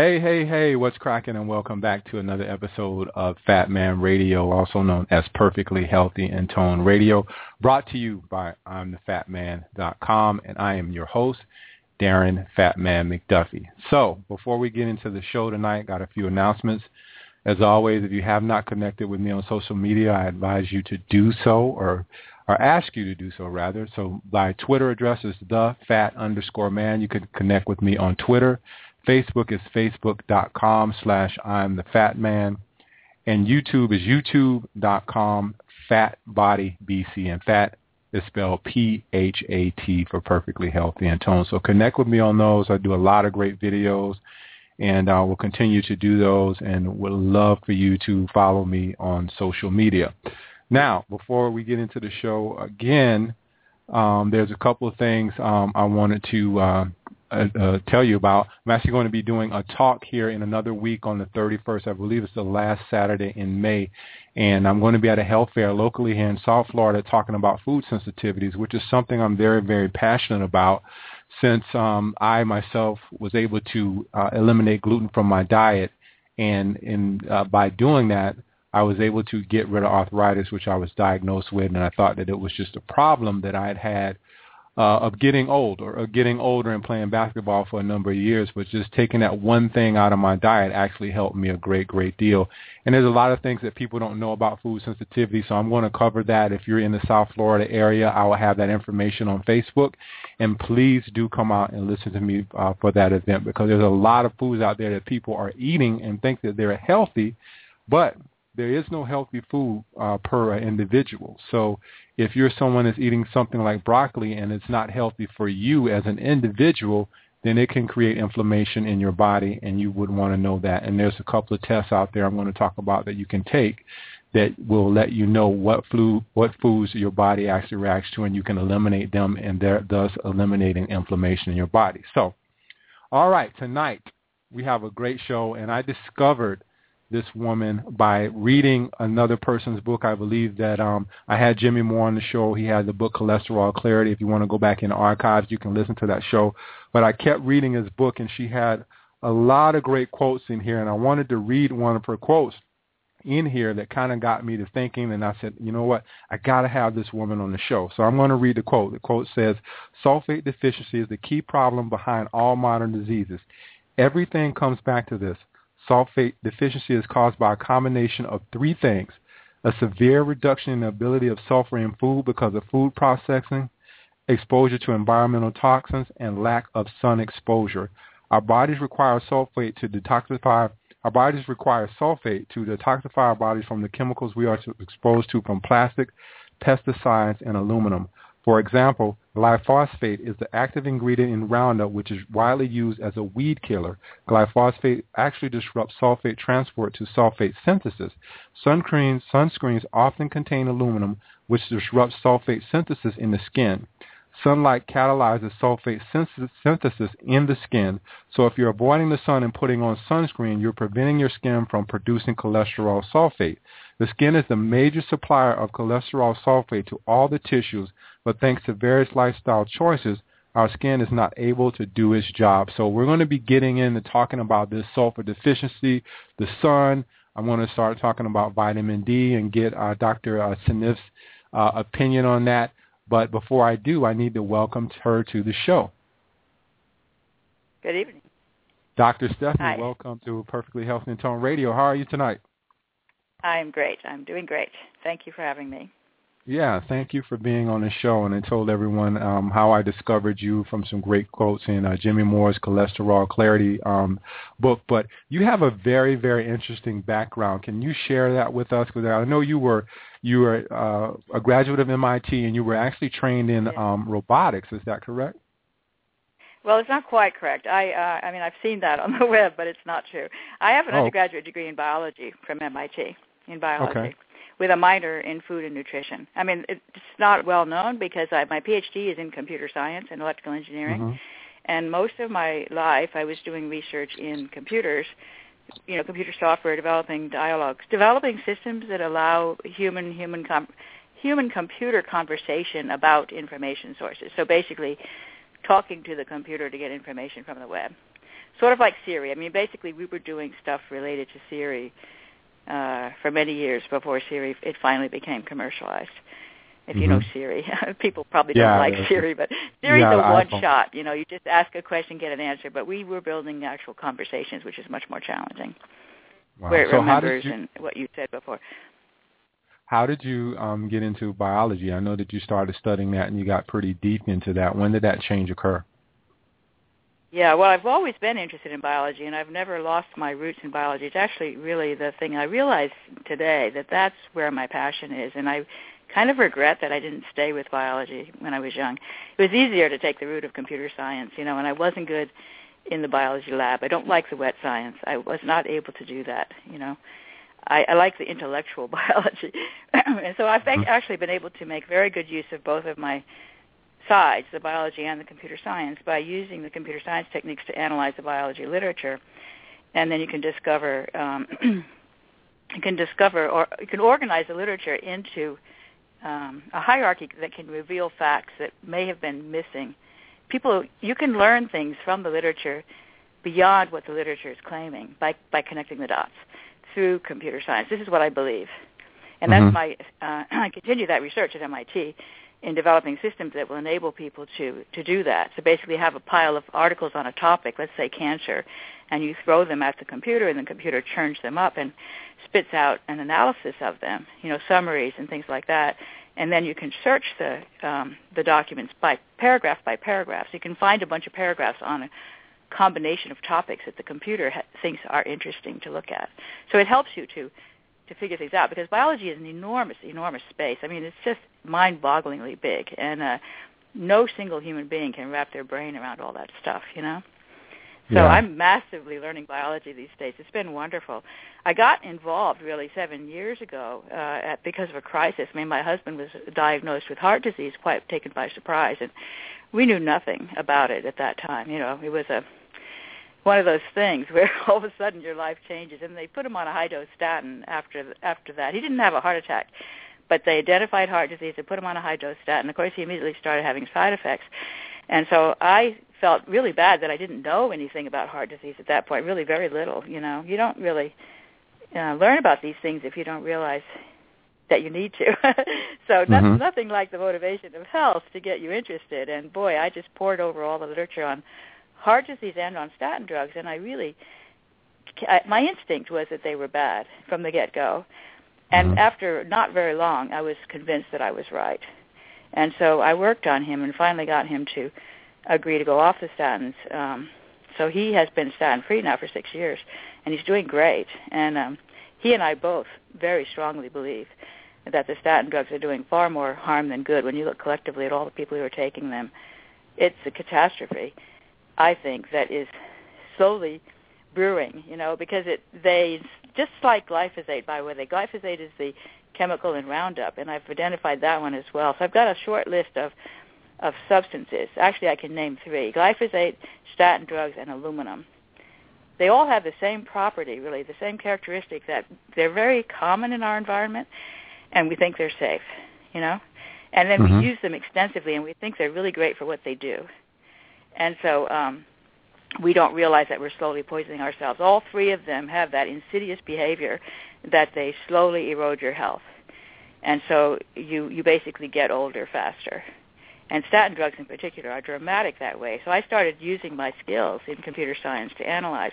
Hey, hey, hey, what's cracking and welcome back to another episode of Fat Man Radio, also known as Perfectly Healthy and Tone Radio, brought to you by I'mTheFatMan.com, and I am your host, Darren Fatman McDuffie. So before we get into the show tonight, got a few announcements. As always, if you have not connected with me on social media, I advise you to do so or or ask you to do so rather. So my Twitter address is the fat underscore man. You can connect with me on Twitter. Facebook is facebook.com slash I'm the fat man. And YouTube is youtube.com fat body BC. And fat is spelled P-H-A-T for perfectly healthy and toned. So connect with me on those. I do a lot of great videos and I will continue to do those and would love for you to follow me on social media. Now, before we get into the show again, um, there's a couple of things um, I wanted to uh, uh, tell you about. I'm actually going to be doing a talk here in another week on the 31st. I believe it's the last Saturday in May. And I'm going to be at a health fair locally here in South Florida talking about food sensitivities, which is something I'm very, very passionate about since um, I myself was able to uh, eliminate gluten from my diet. And in, uh, by doing that, I was able to get rid of arthritis, which I was diagnosed with, and I thought that it was just a problem that I had had uh, of getting old or, or getting older and playing basketball for a number of years, but just taking that one thing out of my diet actually helped me a great, great deal. And there's a lot of things that people don't know about food sensitivity, so I'm going to cover that. If you're in the South Florida area, I will have that information on Facebook. And please do come out and listen to me uh, for that event because there's a lot of foods out there that people are eating and think that they're healthy, but there is no healthy food uh, per individual. So if you're someone that's eating something like broccoli and it's not healthy for you as an individual, then it can create inflammation in your body and you would want to know that. And there's a couple of tests out there I'm going to talk about that you can take that will let you know what flu, what foods your body actually reacts to and you can eliminate them and thus eliminating inflammation in your body. So, all right, tonight we have a great show and I discovered this woman by reading another person's book. I believe that um, I had Jimmy Moore on the show. He had the book Cholesterol Clarity. If you want to go back in the archives, you can listen to that show. But I kept reading his book, and she had a lot of great quotes in here, and I wanted to read one of her quotes in here that kind of got me to thinking, and I said, you know what, I got to have this woman on the show. So I'm going to read the quote. The quote says, sulfate deficiency is the key problem behind all modern diseases. Everything comes back to this sulfate deficiency is caused by a combination of three things. A severe reduction in the ability of sulfur in food because of food processing, exposure to environmental toxins, and lack of sun exposure. Our bodies require sulfate to detoxify our bodies require sulfate to detoxify our bodies from the chemicals we are exposed to from plastic, pesticides, and aluminum. For example, glyphosate is the active ingredient in Roundup, which is widely used as a weed killer. Glyphosate actually disrupts sulfate transport to sulfate synthesis. Sunscreens, sunscreens often contain aluminum, which disrupts sulfate synthesis in the skin. Sunlight catalyzes sulfate synthesis in the skin. So if you're avoiding the sun and putting on sunscreen, you're preventing your skin from producing cholesterol sulfate. The skin is the major supplier of cholesterol sulfate to all the tissues, but thanks to various lifestyle choices, our skin is not able to do its job. So we're going to be getting into talking about this sulfur deficiency, the sun. I'm going to start talking about vitamin D and get uh, Dr. Uh, Seneff's uh, opinion on that. But before I do, I need to welcome her to the show. Good evening. Dr. Stephanie, Hi. welcome to Perfectly Healthy and Tone Radio. How are you tonight? I'm great. I'm doing great. Thank you for having me. Yeah, thank you for being on the show. And I told everyone um, how I discovered you from some great quotes in uh, Jimmy Moore's Cholesterol Clarity um, book. But you have a very, very interesting background. Can you share that with us? Because I know you were you were uh, a graduate of MIT and you were actually trained in um, robotics. Is that correct? Well, it's not quite correct. I uh, I mean, I've seen that on the web, but it's not true. I have an Oh. undergraduate degree in biology from MIT in biology. Okay. With a minor in food and nutrition. I mean, it's not well known because I, my PhD is in computer science and electrical engineering. Mhm. and most of my life I was doing research in computers, you know, computer software, developing dialogues, developing systems that allow human human com- human computer conversation about information sources. So basically, talking to the computer to get information from the web, sort of like Siri. I mean, basically, we were doing stuff related to Siri uh, for many years before Siri it finally became commercialized. If you know Mhm. Siri, people probably Yeah, don't like. Siri, but Siri's Yeah, a one iPhone. shot. You know, you just ask a question, get an answer. But we were building actual conversations, which is much more challenging. Wow. Where it so remembers you and what you said before. how did you um, get into biology? I know that you started studying that and you got pretty deep into that. When did that change occur? Yeah, well, I've always been interested in biology, and I've never lost my roots in biology. It's actually really the thing I realize today that that's where my passion is, and I kind of regret that I didn't stay with biology when I was young. It was easier to take the route of computer science, you know, and I wasn't good in the biology lab. I don't like the wet science. I was not able to do that, you know. I, I like the intellectual biology, and so I've Mhm. actually been able to make very good use of both of my sides, the biology and the computer science, by using the computer science techniques to analyze the biology literature, and then you can discover um, you can discover or you can organize the literature into um, a hierarchy that can reveal facts that may have been missing. People, you can learn things from the literature beyond what the literature is claiming by by connecting the dots through computer science. This is what I believe, and that's my. Uh, I continue that research at MIT in developing systems that will enable people to to do that. So basically, have a pile of articles on a topic, let's say cancer, and you throw them at the computer, and the computer churns them up and spits out an analysis of them, you know, summaries and things like that. And then you can search the um, the documents by paragraph by paragraph. So you can find a bunch of paragraphs on a combination of topics that the computer ha- thinks are interesting to look at. So it helps you to to figure things out because biology is an enormous, enormous space. I mean, it's just mind-bogglingly big, and uh, no single human being can wrap their brain around all that stuff. You know. So Yeah. I'm massively learning biology these days. It's been wonderful. I got involved really seven years ago uh, at, because of a crisis. I mean, my husband was diagnosed with heart disease, quite taken by surprise, and we knew nothing about it at that time. You know, it was a one of those things where all of a sudden your life changes, and they put him on a high dose statin after after that. He didn't have a heart attack, but they identified heart disease. and put him on a high dose statin. Of course, he immediately started having side effects, and so I felt really bad that I didn't know anything about heart disease at that point. Really, very little. You know, you don't really uh, learn about these things if you don't realize that you need to. so no- Mhm. nothing like the motivation of health to get you interested. And boy, I just poured over all the literature on heart disease and on statin drugs, and I really, I, my instinct was that they were bad from the get-go. And Mhm. after not very long, I was convinced that I was right. And so I worked on him and finally got him to agree to go off the statins. Um, so he has been statin free now for six years, and he's doing great. And um, he and I both very strongly believe that the statin drugs are doing far more harm than good. When you look collectively at all the people who are taking them, it's a catastrophe. I think that is slowly brewing. You know, because it they just like glyphosate. By the way, glyphosate is the chemical in Roundup, and I've identified that one as well. So I've got a short list of of substances. Actually, I can name three: glyphosate, statin drugs, and aluminum. They all have the same property, really, the same characteristic that they're very common in our environment, and we think they're safe. You know, and then Mhm. we use them extensively, and we think they're really great for what they do. And so um, we don't realize that we're slowly poisoning ourselves. All three of them have that insidious behavior that they slowly erode your health. And so you, you basically get older faster. And statin drugs in particular are dramatic that way. So I started using my skills in computer science to analyze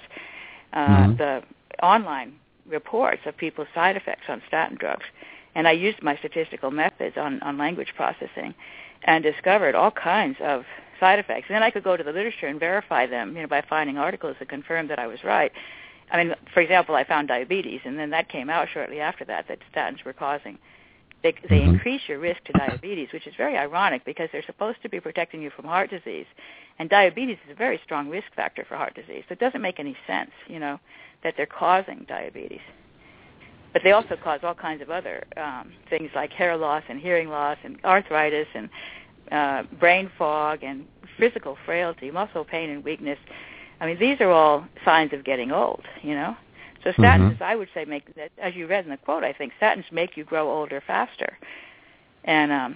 uh, Mhm. the online reports of people's side effects on statin drugs. And I used my statistical methods on, on language processing and discovered all kinds of side effects. And then I could go to the literature and verify them, you know, by finding articles that confirmed that I was right. I mean, for example, I found diabetes, and then that came out shortly after that that statins were causing they they Mhm. increase your risk to diabetes, which is very ironic because they're supposed to be protecting you from heart disease, and diabetes is a very strong risk factor for heart disease. So it doesn't make any sense, you know, that they're causing diabetes. But they also cause all kinds of other um, things like hair loss and hearing loss and arthritis and uh, brain fog and physical frailty, muscle pain and weakness. I mean, these are all signs of getting old, you know. So statins, Mhm. I would say, make as you read in the quote. I think statins make you grow older faster, and um,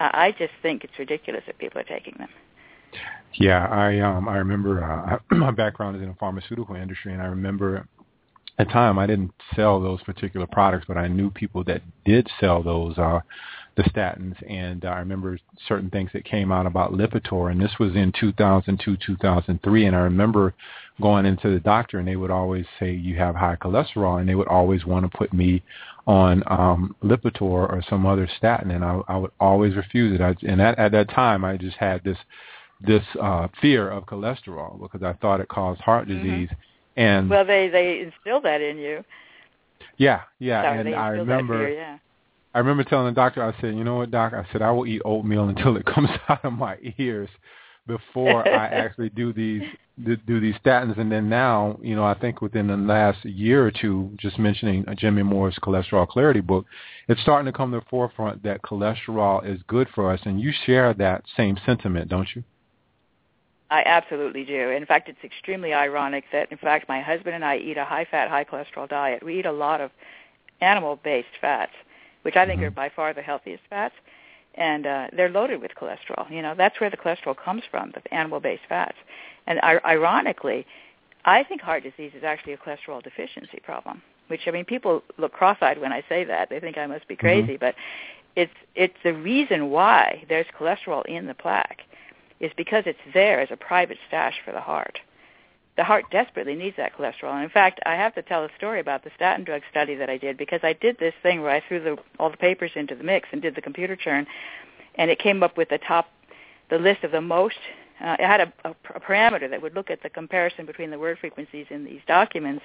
I I just think it's ridiculous that people are taking them. Yeah, I um I remember uh, my background is in the pharmaceutical industry, and I remember at the time I didn't sell those particular products, but I knew people that did sell those uh the statins, and I remember certain things that came out about Lipitor, and this was in 2002, 2003, and I remember going into the doctor, and they would always say you have high cholesterol, and they would always want to put me on um Lipitor or some other statin, and I, I would always refuse it. I, and at, at that time, I just had this this uh fear of cholesterol because I thought it caused heart Mhm. disease. And Well, they they instill that in you. yeah, yeah, Sorry, and I remember fear, yeah. I remember telling the doctor, I said, you know what, doc? I said I will eat oatmeal until it comes out of my ears before I actually do these do, do these statins. And then now, you know, I think within the last year or two, just mentioning Jimmy Moore's Cholesterol Clarity book, it's starting to come to the forefront that cholesterol is good for us. And you share that same sentiment, don't you? I absolutely do. In fact, it's extremely ironic that, in fact, my husband and I eat a high-fat, high-cholesterol diet. We eat a lot of animal-based fats, which I think Mhm. are by far the healthiest fats, and uh, they're loaded with cholesterol. You know, that's where the cholesterol comes from, the animal-based fats. And I- ironically, I think heart disease is actually a cholesterol deficiency problem. Which I mean, people look cross-eyed when I say that. They think I must be crazy, but it's it's the reason why there's cholesterol in the plaque is because it's there as a private stash for the heart. The heart desperately needs that cholesterol. And in fact, I have to tell a story about the statin drug study that I did because I did this thing where I threw the, all the papers into the mix and did the computer churn, and it came up with the top, the list of the most. Uh, it had a, a, a parameter that would look at the comparison between the word frequencies in these documents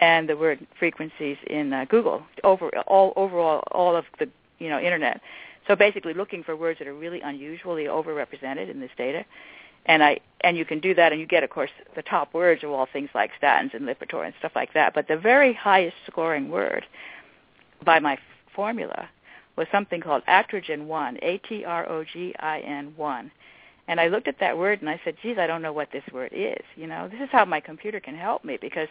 and the word frequencies in uh, Google over all overall all of the you know internet. So basically, looking for words that are really unusually overrepresented in this data, and I and you can do that, and you get, of course, the top words are all things like statins and Lipitor and stuff like that. But the very highest scoring word by my f- formula was something called atrogin one, A T R O G I N one. And I looked at that word and I said, "Geez, I don't know what this word is." You know, this is how my computer can help me because,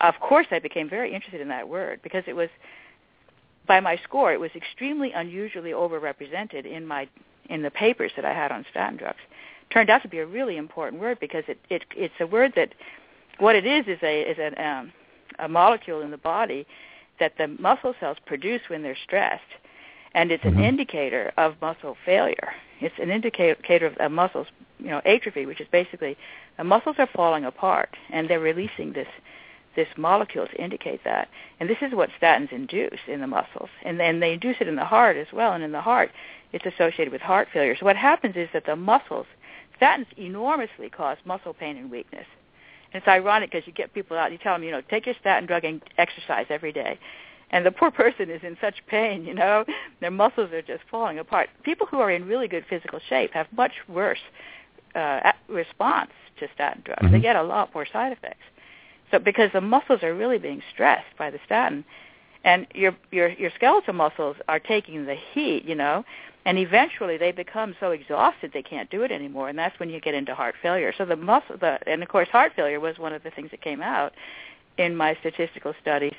of course, I became very interested in that word because it was by my score, it was extremely unusually overrepresented in my in the papers that I had on statin drugs. Turned out to be a really important word because it, it it's a word that what it is is a is an, um, a molecule in the body that the muscle cells produce when they're stressed, and it's Mhm. an indicator of muscle failure. It's an indicator of, of muscles, you know, atrophy, which is basically the muscles are falling apart and they're releasing this this molecule to indicate that. And this is what statins induce in the muscles. And then they induce it in the heart as well. And in the heart, it's associated with heart failure. So what happens is that the muscles, statins enormously cause muscle pain and weakness. And it's ironic because you get people out and you tell them, you know, take your statin drug and exercise every day. And the poor person is in such pain, you know, their muscles are just falling apart. People who are in really good physical shape have much worse uh, response to statin drugs. They Mhm. get a lot more side effects. So because the muscles are really being stressed by the statin, and your your your skeletal muscles are taking the heat, you know, and eventually they become so exhausted they can't do it anymore, and that's when you get into heart failure. So the muscle, the and of course heart failure was one of the things that came out in my statistical studies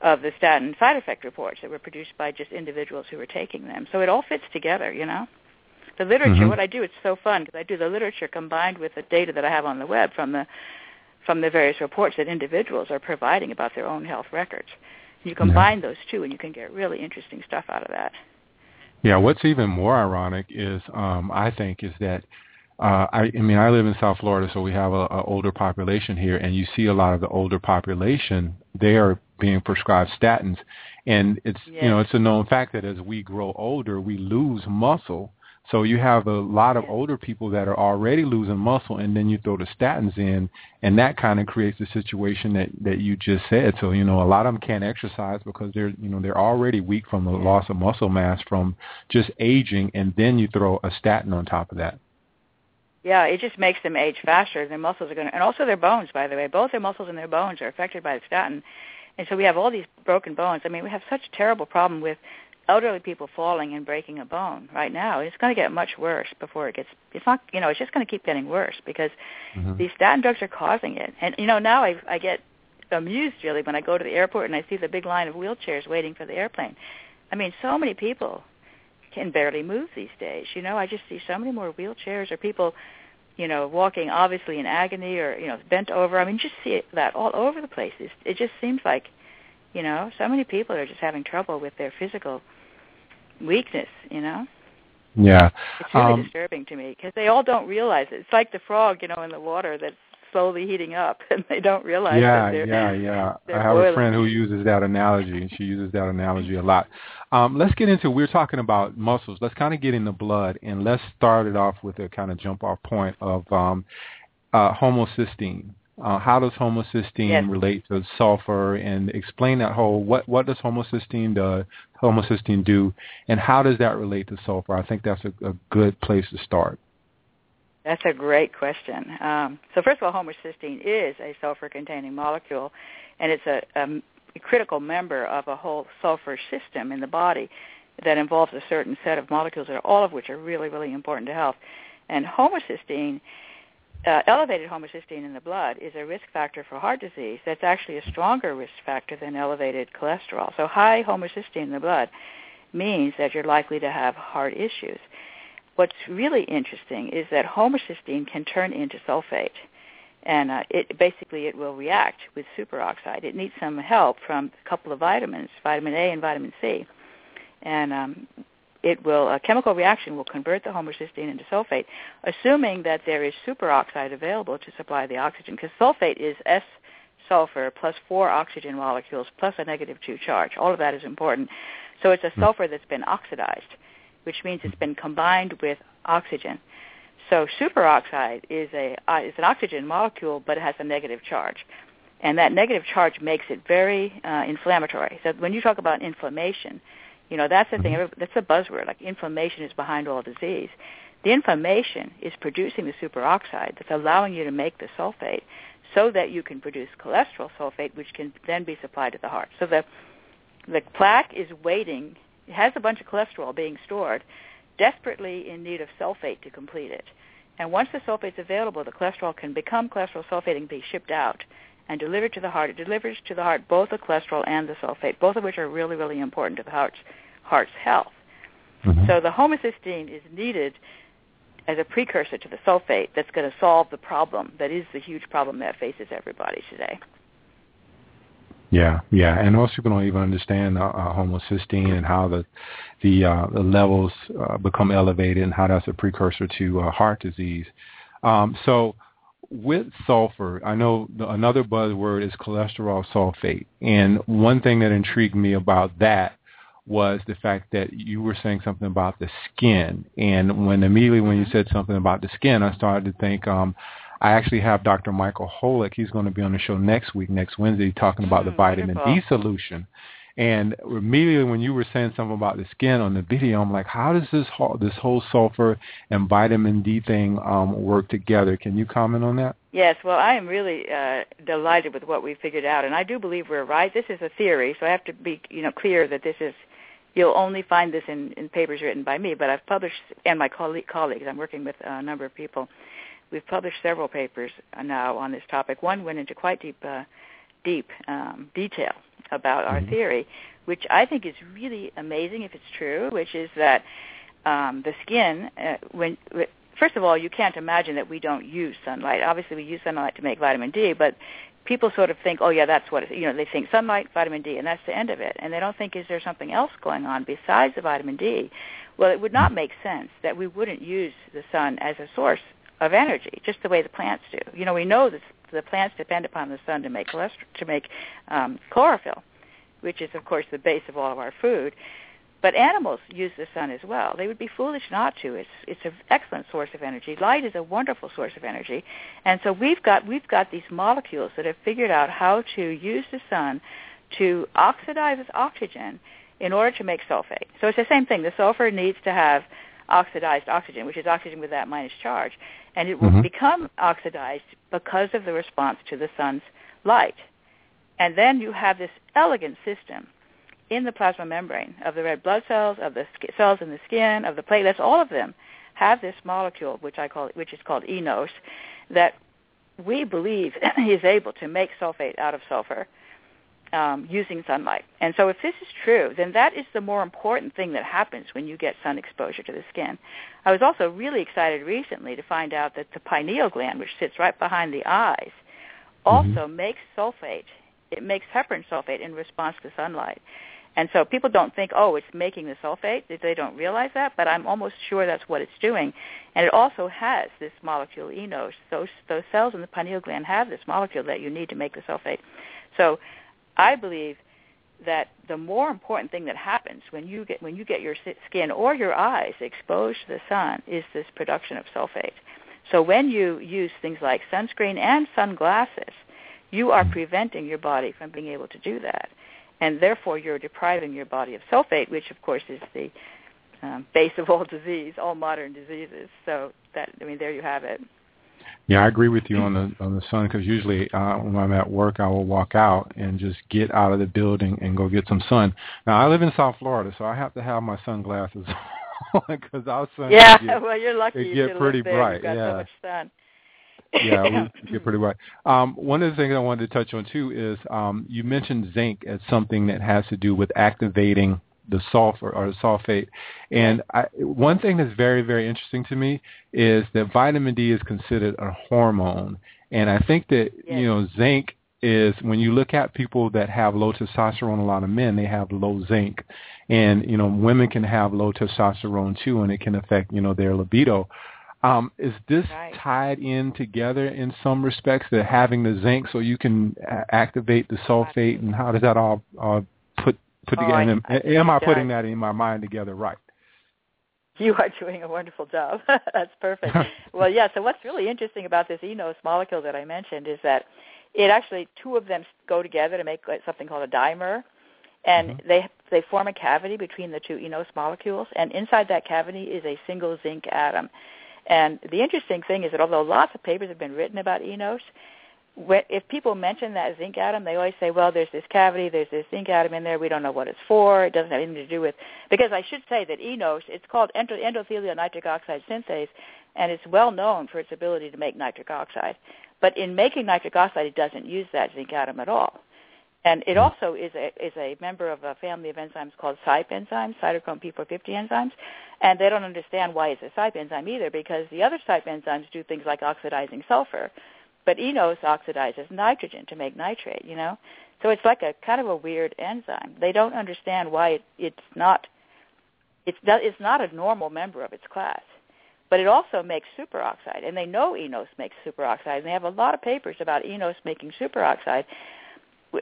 of the statin side effect reports that were produced by just individuals who were taking them. So it all fits together, you know. The literature, Mhm. what I do, it's so fun because I do the literature combined with the data that I have on the web from the from the various reports that individuals are providing about their own health records. You combine those two, and you can get really interesting stuff out of that. Yeah, what's even more ironic is um I think is that uh I I mean I live in South Florida so we have a, a older population here and you see a lot of the older population they are being prescribed statins and it's you know it's a known fact that as we grow older we lose muscle So you have a lot of older people that are already losing muscle, and then you throw the statins in, and that kind of creates the situation that that you just said. So you know, a lot of them can't exercise because they're you know they're already weak from the loss of muscle mass from just aging, and then you throw a statin on top of that. Yeah, it just makes them age faster. Their muscles are going to, and also their bones, by the way. Both their muscles and their bones are affected by the statin. And so we have all these broken bones. I mean, we have such a terrible problem with elderly people falling and breaking a bone right now. It's going to get much worse before it gets. It's not. You know, it's just going to keep getting worse because mm-hmm. these statin drugs are causing it. And you know, now I I get amused really when I go to the airport and I see the big line of wheelchairs waiting for the airplane. I mean, so many people can barely move these days. You know, I just see so many more wheelchairs or people, you know, walking obviously in agony or you know bent over. I mean, just see that all over the place. It's, it just seems like, you know, so many people are just having trouble with their physical weakness. You know. Yeah. It's really um, disturbing to me because they all don't realize it. It's like the frog, you know, in the water that's slowly heating up, and they don't realize. Yeah, yeah, yeah. I have boiling. a friend who uses that analogy, and she uses that analogy a lot. Um, let's get into. We're talking about muscles. Let's kind of get in the blood, and let's start it off with a kind of jump off point of um, uh, homocysteine. Uh, how does homocysteine yes. relate to sulfur? And explain that whole what what does homocysteine do, homocysteine do, and how does that relate to sulfur? I think that's a, a good place to start. That's a great question. Um, so first of all, homocysteine is a sulfur-containing molecule, and it's a, a critical member of a whole sulfur system in the body that involves a certain set of molecules, all of which are really, really important to health. And homocysteine, uh, elevated homocysteine in the blood is a risk factor for heart disease that's actually a stronger risk factor than elevated cholesterol. So high homocysteine in the blood means that you're likely to have heart issues. What's really interesting is that homocysteine can turn into sulfate, and uh, it basically it will react with superoxide. It needs some help from a couple of vitamins, vitamin A and vitamin C, and um, it will a chemical reaction will convert the homocysteine into sulfate, assuming that there is superoxide available to supply the oxygen, because sulfate is S sulfur plus four oxygen molecules plus a negative two charge. All of that is important. So it's a hmm. sulfur that's been oxidized which means it's been combined with oxygen. So superoxide is a uh, is an oxygen molecule, but it has a negative charge, and that negative charge makes it very uh, inflammatory. So when you talk about inflammation, you know that's the thing. Mm-hmm. That's a buzzword. Like inflammation is behind all disease. The inflammation is producing the superoxide that's allowing you to make the sulfate, so that you can produce cholesterol sulfate, which can then be supplied to the heart. So the the plaque is waiting it has a bunch of cholesterol being stored, desperately in need of sulfate to complete it. And once the sulfate's available, the cholesterol can become cholesterol sulfate and be shipped out and delivered to the heart. It delivers to the heart both the cholesterol and the sulfate, both of which are really, really important to the heart's, heart's health. Mm-hmm. So the homocysteine is needed as a precursor to the sulfate that's going to solve the problem that is the huge problem that faces everybody today. Yeah, yeah, and most people don't even understand uh, uh, homocysteine and how the the, uh, the levels uh, become elevated and how that's a precursor to uh, heart disease. Um, so with sulfur, I know the, another buzzword is cholesterol sulfate, and one thing that intrigued me about that was the fact that you were saying something about the skin, and when immediately when you said something about the skin, I started to think. Um, I actually have Dr. Michael Holick. He's going to be on the show next week, next Wednesday, talking about the mm, vitamin wonderful. D solution. And immediately when you were saying something about the skin on the video, I'm like, how does this whole, this whole sulfur and vitamin D thing um, work together? Can you comment on that? Yes, well, I am really uh, delighted with what we figured out, and I do believe we're right. This is a theory, so I have to be, you know, clear that this is. You'll only find this in, in papers written by me, but I've published and my colleague, colleagues. I'm working with a number of people We've published several papers now on this topic. One went into quite deep, uh, deep um, detail about our mm-hmm. theory, which I think is really amazing if it's true. Which is that um, the skin, uh, when first of all, you can't imagine that we don't use sunlight. Obviously, we use sunlight to make vitamin D, but people sort of think, oh yeah, that's what it, you know. They think sunlight, vitamin D, and that's the end of it. And they don't think, is there something else going on besides the vitamin D? Well, it would not make sense that we wouldn't use the sun as a source of energy, just the way the plants do. You know, we know that the plants depend upon the sun to make to make um, chlorophyll, which is of course the base of all of our food. But animals use the sun as well. They would be foolish not to. It's it's an excellent source of energy. Light is a wonderful source of energy, and so we've got we've got these molecules that have figured out how to use the sun to oxidize oxygen in order to make sulfate. So it's the same thing. The sulfur needs to have oxidized oxygen, which is oxygen with that minus charge, and it will mm-hmm. become oxidized because of the response to the sun's light. And then you have this elegant system in the plasma membrane of the red blood cells, of the sk- cells in the skin, of the platelets, all of them have this molecule, which I call, which is called eNOS, that we believe is able to make sulfate out of sulfur um, using sunlight. And so if this is true, then that is the more important thing that happens when you get sun exposure to the skin. I was also really excited recently to find out that the pineal gland, which sits right behind the eyes, also mm-hmm. makes sulfate. It makes heparan sulfate in response to sunlight. And so people don't think, oh, it's making the sulfate. They don't realize that, but I'm almost sure that's what it's doing. And it also has this molecule, eNOS. Those, those cells in the pineal gland have this molecule that you need to make the sulfate. So I believe that the more important thing that happens when you get when you get your skin or your eyes exposed to the sun is this production of sulfate. So when you use things like sunscreen and sunglasses, you are preventing your body from being able to do that, and therefore you're depriving your body of sulfate, which of course is the um, base of all disease, all modern diseases. So that I mean, there you have it. Yeah, I agree with you on the on the sun because usually uh, when I'm at work, I will walk out and just get out of the building and go get some sun. Now I live in South Florida, so I have to have my sunglasses on because our sun yeah, get, well you're lucky it you get pretty there. bright. You've got yeah. so much sun. yeah, we get pretty bright. Um, one of the things I wanted to touch on too is um, you mentioned zinc as something that has to do with activating the sulfur or the sulfate. And I, one thing that's very, very interesting to me is that vitamin D is considered a hormone. And I think that, yes. you know, zinc is when you look at people that have low testosterone, a lot of men, they have low zinc. And, you know, women can have low testosterone too, and it can affect, you know, their libido. Um, is this right. tied in together in some respects that having the zinc so you can activate the sulfate and how does that all uh, put put oh, together. I, am, am I putting that in my mind together right? You are doing a wonderful job. That's perfect. well, yeah. So what's really interesting about this eNOS molecule that I mentioned is that it actually two of them go together to make something called a dimer, and mm-hmm. they they form a cavity between the two eNOS molecules, and inside that cavity is a single zinc atom. And the interesting thing is that although lots of papers have been written about eNOS, if people mention that zinc atom, they always say, well, there's this cavity, there's this zinc atom in there, we don't know what it's for, it doesn't have anything to do with, because I should say that eNOS, it's called endothelial nitric oxide synthase, and it's well known for its ability to make nitric oxide. But in making nitric oxide, it doesn't use that zinc atom at all. And it hmm. also is a, is a member of a family of enzymes called CYP enzymes, cytochrome P450 enzymes, and they don't understand why it's a CYP enzyme either because the other CYP enzymes do things like oxidizing sulfur, but eNOS oxidizes nitrogen to make nitrate, you know? So it's like a kind of a weird enzyme. They don't understand why it, it's not it's it's not a normal member of its class. But it also makes superoxide, and they know eNOS makes superoxide. And they have a lot of papers about eNOS making superoxide,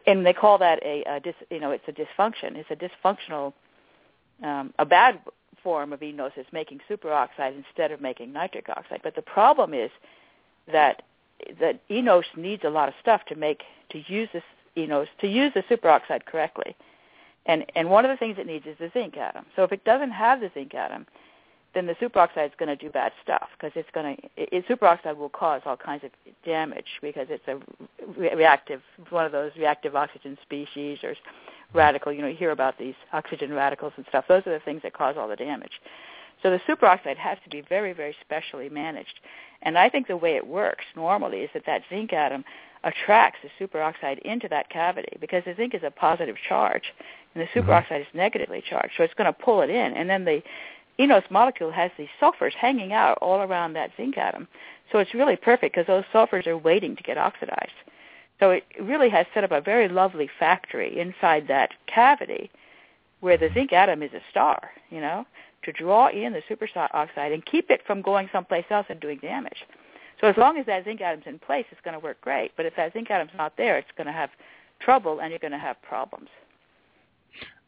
and they call that a, a dis, you know it's a dysfunction. It's a dysfunctional, um, a bad form of eNOS is making superoxide instead of making nitric oxide. But the problem is that that eNOS needs a lot of stuff to make to use this eNOS to use the superoxide correctly. And and one of the things it needs is the zinc atom. So if it doesn't have the zinc atom, then the superoxide is going to do bad stuff because it's going to it, superoxide will cause all kinds of damage because it's a re- reactive one of those reactive oxygen species or radical. You know, you hear about these oxygen radicals and stuff. Those are the things that cause all the damage. So the superoxide has to be very, very specially managed. And I think the way it works normally is that that zinc atom attracts the superoxide into that cavity because the zinc is a positive charge and the mm-hmm. superoxide is negatively charged. So it's going to pull it in. And then the eNOS molecule has these sulfurs hanging out all around that zinc atom. So it's really perfect because those sulfurs are waiting to get oxidized. So it really has set up a very lovely factory inside that cavity where the zinc atom is a star, you know to draw in the superoxide and keep it from going someplace else and doing damage. So as long as that zinc atom's in place, it's going to work great. But if that zinc atom's not there, it's going to have trouble and you're going to have problems.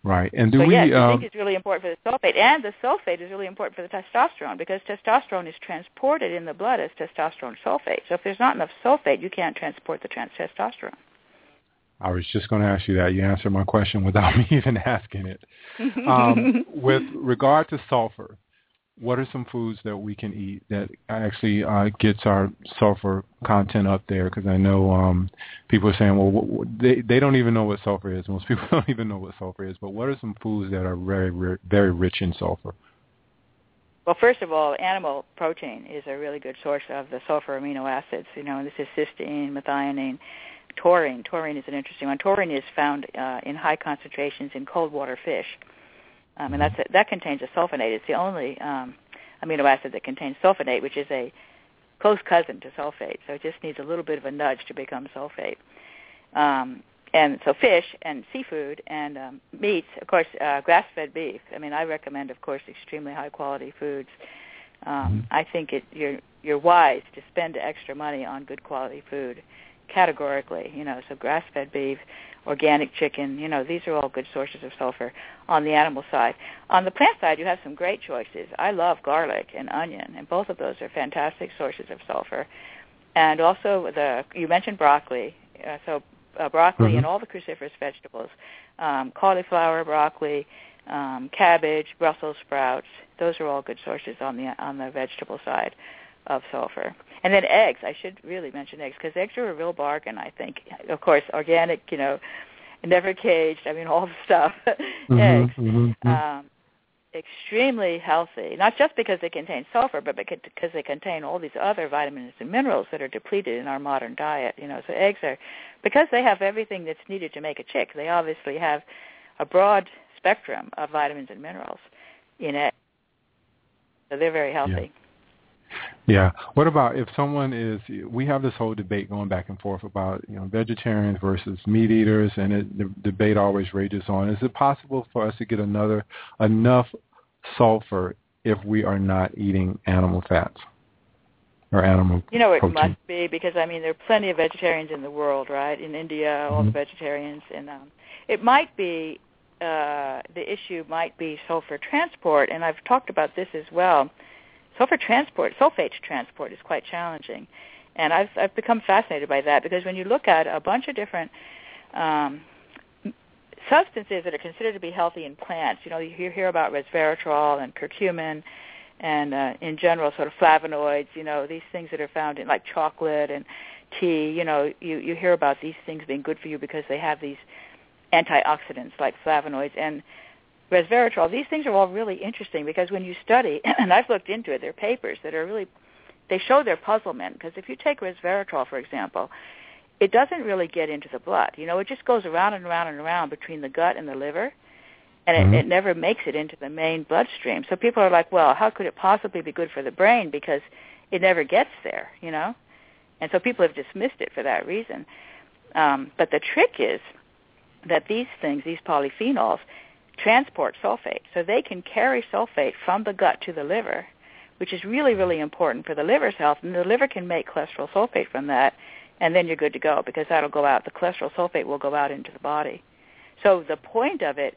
Right. And do so we? yes, um, zinc is really important for the sulfate, and the sulfate is really important for the testosterone because testosterone is transported in the blood as testosterone sulfate. So if there's not enough sulfate, you can't transport the trans- testosterone. I was just going to ask you that. You answered my question without me even asking it. Um, with regard to sulfur, what are some foods that we can eat that actually uh, gets our sulfur content up there? Because I know um, people are saying, well, what, they they don't even know what sulfur is. Most people don't even know what sulfur is. But what are some foods that are very very rich in sulfur? Well, first of all, animal protein is a really good source of the sulfur amino acids. You know, and this is cysteine, methionine, taurine. Taurine is an interesting one. Taurine is found uh, in high concentrations in cold water fish um, and that's a, that contains a sulfonate. It's the only um, amino acid that contains sulfonate, which is a close cousin to sulfate. So it just needs a little bit of a nudge to become sulfate. Um, and so fish and seafood and um, meats, of course, uh, grass-fed beef. I mean, I recommend, of course, extremely high-quality foods. Um, mm-hmm. I think it, you're you're wise to spend extra money on good quality food, categorically. You know, so grass-fed beef, organic chicken. You know, these are all good sources of sulfur on the animal side. On the plant side, you have some great choices. I love garlic and onion, and both of those are fantastic sources of sulfur. And also, the you mentioned broccoli. Uh, so uh, broccoli mm-hmm. and all the cruciferous vegetables, um, cauliflower, broccoli, um, cabbage, Brussels sprouts. Those are all good sources on the on the vegetable side of sulfur. And then eggs. I should really mention eggs because eggs are a real bargain. I think, of course, organic. You know, never caged. I mean, all the stuff. Mm-hmm, eggs. mm-hmm. Um, extremely healthy, not just because they contain sulfur, but because they contain all these other vitamins and minerals that are depleted in our modern diet. You know, so eggs are because they have everything that's needed to make a chick. They obviously have a broad spectrum of vitamins and minerals in eggs, so they're very healthy. Yeah. What about if someone is? We have this whole debate going back and forth about you know vegetarians versus meat eaters, and it, the debate always rages on. Is it possible for us to get another enough sulfur if we are not eating animal fats or animal? You know, it protein? must be because I mean there are plenty of vegetarians in the world, right? In India, all mm-hmm. the vegetarians, and um, it might be uh, the issue might be sulfur transport, and I've talked about this as well sulfur transport, sulfate transport is quite challenging. And I've, I've become fascinated by that because when you look at a bunch of different um, substances that are considered to be healthy in plants, you know, you hear, about resveratrol and curcumin and uh, in general sort of flavonoids, you know, these things that are found in like chocolate and tea, you know, you, you hear about these things being good for you because they have these antioxidants like flavonoids. And resveratrol, these things are all really interesting because when you study, and I've looked into it, there are papers that are really, they show their puzzlement because if you take resveratrol, for example, it doesn't really get into the blood. You know, it just goes around and around and around between the gut and the liver, and it, mm-hmm. it never makes it into the main bloodstream. So people are like, well, how could it possibly be good for the brain because it never gets there, you know? And so people have dismissed it for that reason. Um, but the trick is that these things, these polyphenols, transport sulfate. So they can carry sulfate from the gut to the liver, which is really, really important for the liver's health. And the liver can make cholesterol sulfate from that, and then you're good to go because that'll go out. The cholesterol sulfate will go out into the body. So the point of it,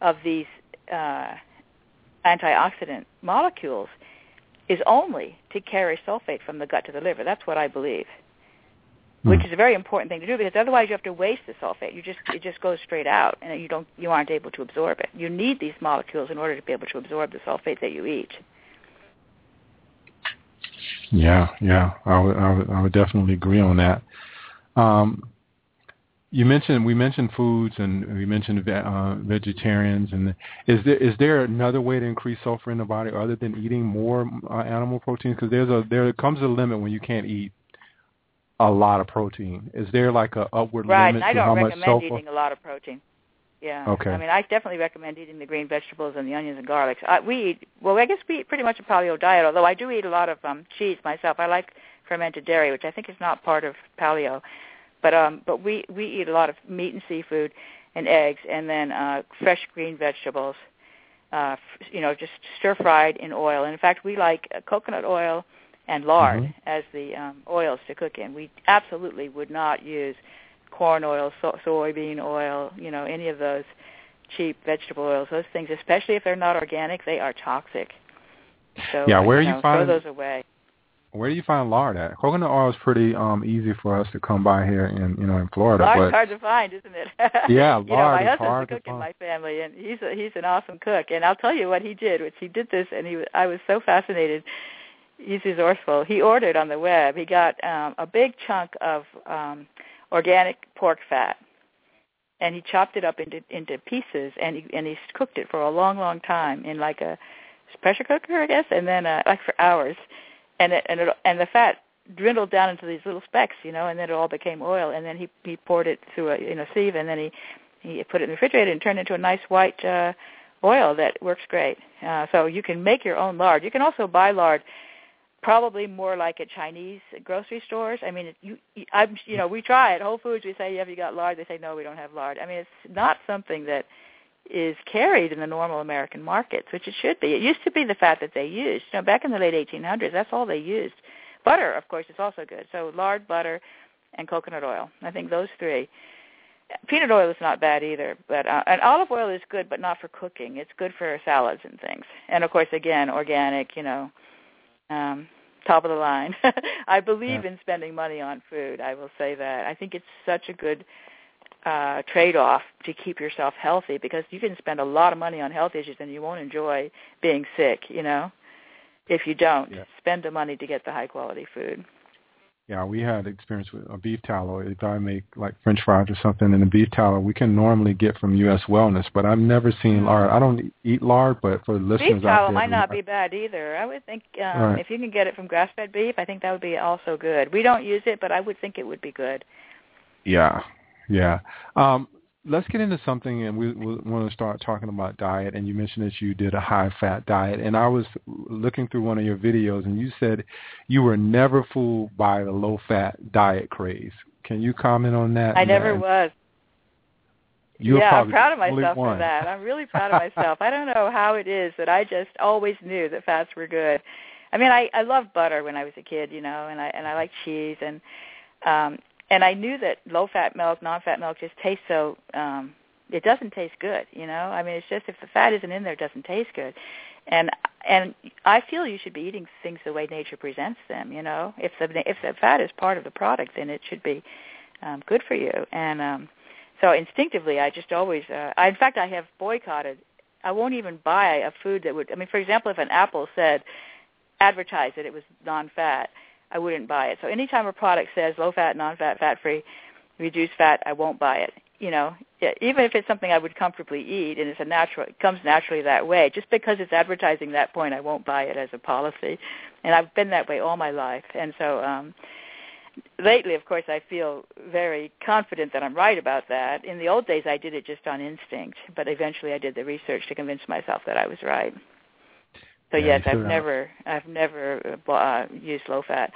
of these uh, antioxidant molecules, is only to carry sulfate from the gut to the liver. That's what I believe which Hmm. is a very important thing to do because otherwise you have to waste the sulfate. You just it just goes straight out, and you don't you aren't able to absorb it. You need these molecules in order to be able to absorb the sulfate that you eat. Yeah, yeah, I would, I would, I would definitely agree on that. Um, you mentioned we mentioned foods and we mentioned uh, vegetarians, and is there is there another way to increase sulfur in the body other than eating more uh, animal proteins? Because there's a there comes a limit when you can't eat a lot of protein. Is there like a upward right, limit and I to don't how much recommend sulfur? eating a lot of protein. Yeah. Okay. I mean, I definitely recommend eating the green vegetables and the onions and garlics. I, we eat well. I guess we eat pretty much a paleo diet. Although I do eat a lot of um cheese myself. I like fermented dairy, which I think is not part of paleo. But um, but we we eat a lot of meat and seafood, and eggs, and then uh, fresh green vegetables. Uh, f- you know, just stir fried in oil. And in fact, we like uh, coconut oil and lard Mhm. as the um, oils to cook in. We absolutely would not use corn oil, so- soybean oil, you know, any of those cheap vegetable oils. Those things, especially if they're not organic, they are toxic. So yeah, where you, you know, find throw those away. Where do you find lard at? Coconut oil is pretty um easy for us to come by here in you know in Florida. Lard's but hard to find, isn't it? Yeah, you know, lard my is husband's hard a to cook in find. my family, and he's a, he's an awesome cook. And I'll tell you what he did. Which he did this, and he I was so fascinated. He's resourceful. He ordered on the web. He got um, a big chunk of um, organic pork fat, and he chopped it up into into pieces, and he and he cooked it for a long, long time in like a pressure cooker, I guess, and then uh, like for hours, and it, and it, and the fat dwindled down into these little specks, you know, and then it all became oil, and then he he poured it through a in a sieve, and then he he put it in the refrigerator and turned it into a nice white uh, oil that works great. Uh, so you can make your own lard. You can also buy lard probably more like at Chinese grocery stores. I mean, you, I'm, you know, we try at Whole Foods. We say, "Have you got lard?" They say, "No, we don't have lard." I mean, it's not something that is carried in the normal American markets, which it should be. It used to be the fat that they used. You know, back in the late 1800s, that's all they used. Butter, of course, is also good. So lard, butter, and coconut oil. I think those three. Peanut oil is not bad either, but uh, and olive oil is good, but not for cooking. It's good for salads and things. And of course, again, organic. You know, um, top of the line. I believe Yeah. in spending money on food. I will say that. I think it's such a good uh trade-off to keep yourself healthy because you can spend a lot of money on health issues and you won't enjoy being sick, you know. If you don't Yeah. spend the money to get the high quality food. Yeah, we had experience with a beef tallow. If I make like French fries or something in a beef tallow, we can normally get from U.S. Wellness, but I've never seen lard. I don't eat lard, but for listeners. Beef out tallow there, might not be bad either. I would think um, Right. if you can get it from grass-fed beef, I think that would be also good. We don't use it, but I would think it would be good. Yeah, yeah. Um, let's get into something, and we, we want to start talking about diet. And you mentioned that you did a high-fat diet, and I was looking through one of your videos, and you said you were never fooled by the low-fat diet craze. Can you comment on that? I never And was. You're yeah, I'm proud of myself for that. I'm really proud of myself. I don't know how it is that I just always knew that fats were good. I mean, I I loved butter when I was a kid, you know, and I and I like cheese and um and I knew that low fat milk, non fat milk just tastes so um it doesn't taste good, you know? I mean, it's just if the fat isn't in there it doesn't taste good. And and I feel you should be eating things the way nature presents them, you know? If the if the fat is part of the product, then it should be um good for you. And um so instinctively I just always uh I in fact I have boycotted I won't even buy a food that would I mean for example if an apple said advertised that it was non-fat I wouldn't buy it. So anytime a product says low fat, non-fat, fat-free, reduced fat, I won't buy it. You know, even if it's something I would comfortably eat and it's a natural, it comes naturally that way. Just because it's advertising that point, I won't buy it as a policy. And I've been that way all my life. And so um, lately, of course, I feel very confident that I'm right about that. In the old days, I did it just on instinct, but eventually, I did the research to convince myself that I was right. So Yeah, yes, I've should. never, I've never uh, bought, uh, used low fat.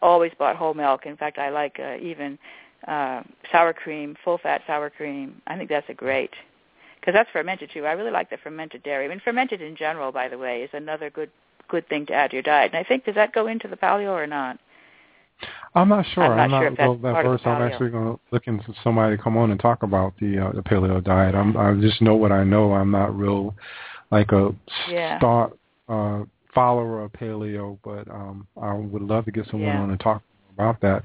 Always bought whole milk. In fact, I like uh, even uh, sour cream, full fat sour cream. I think that's a great because that's fermented too. I really like the fermented dairy. I mean, fermented in general, by the way, is another good good thing to add to your diet. And I think does that go into the paleo or not? I'm not sure. I'm not sure if that's well, that part of the verse. I'm actually going to look into somebody to come on and talk about the uh, the paleo diet. I'm I just know what I know. I'm not real like a Yeah. star uh, follower of paleo, but um, I would love to get someone Yeah. on and talk about that.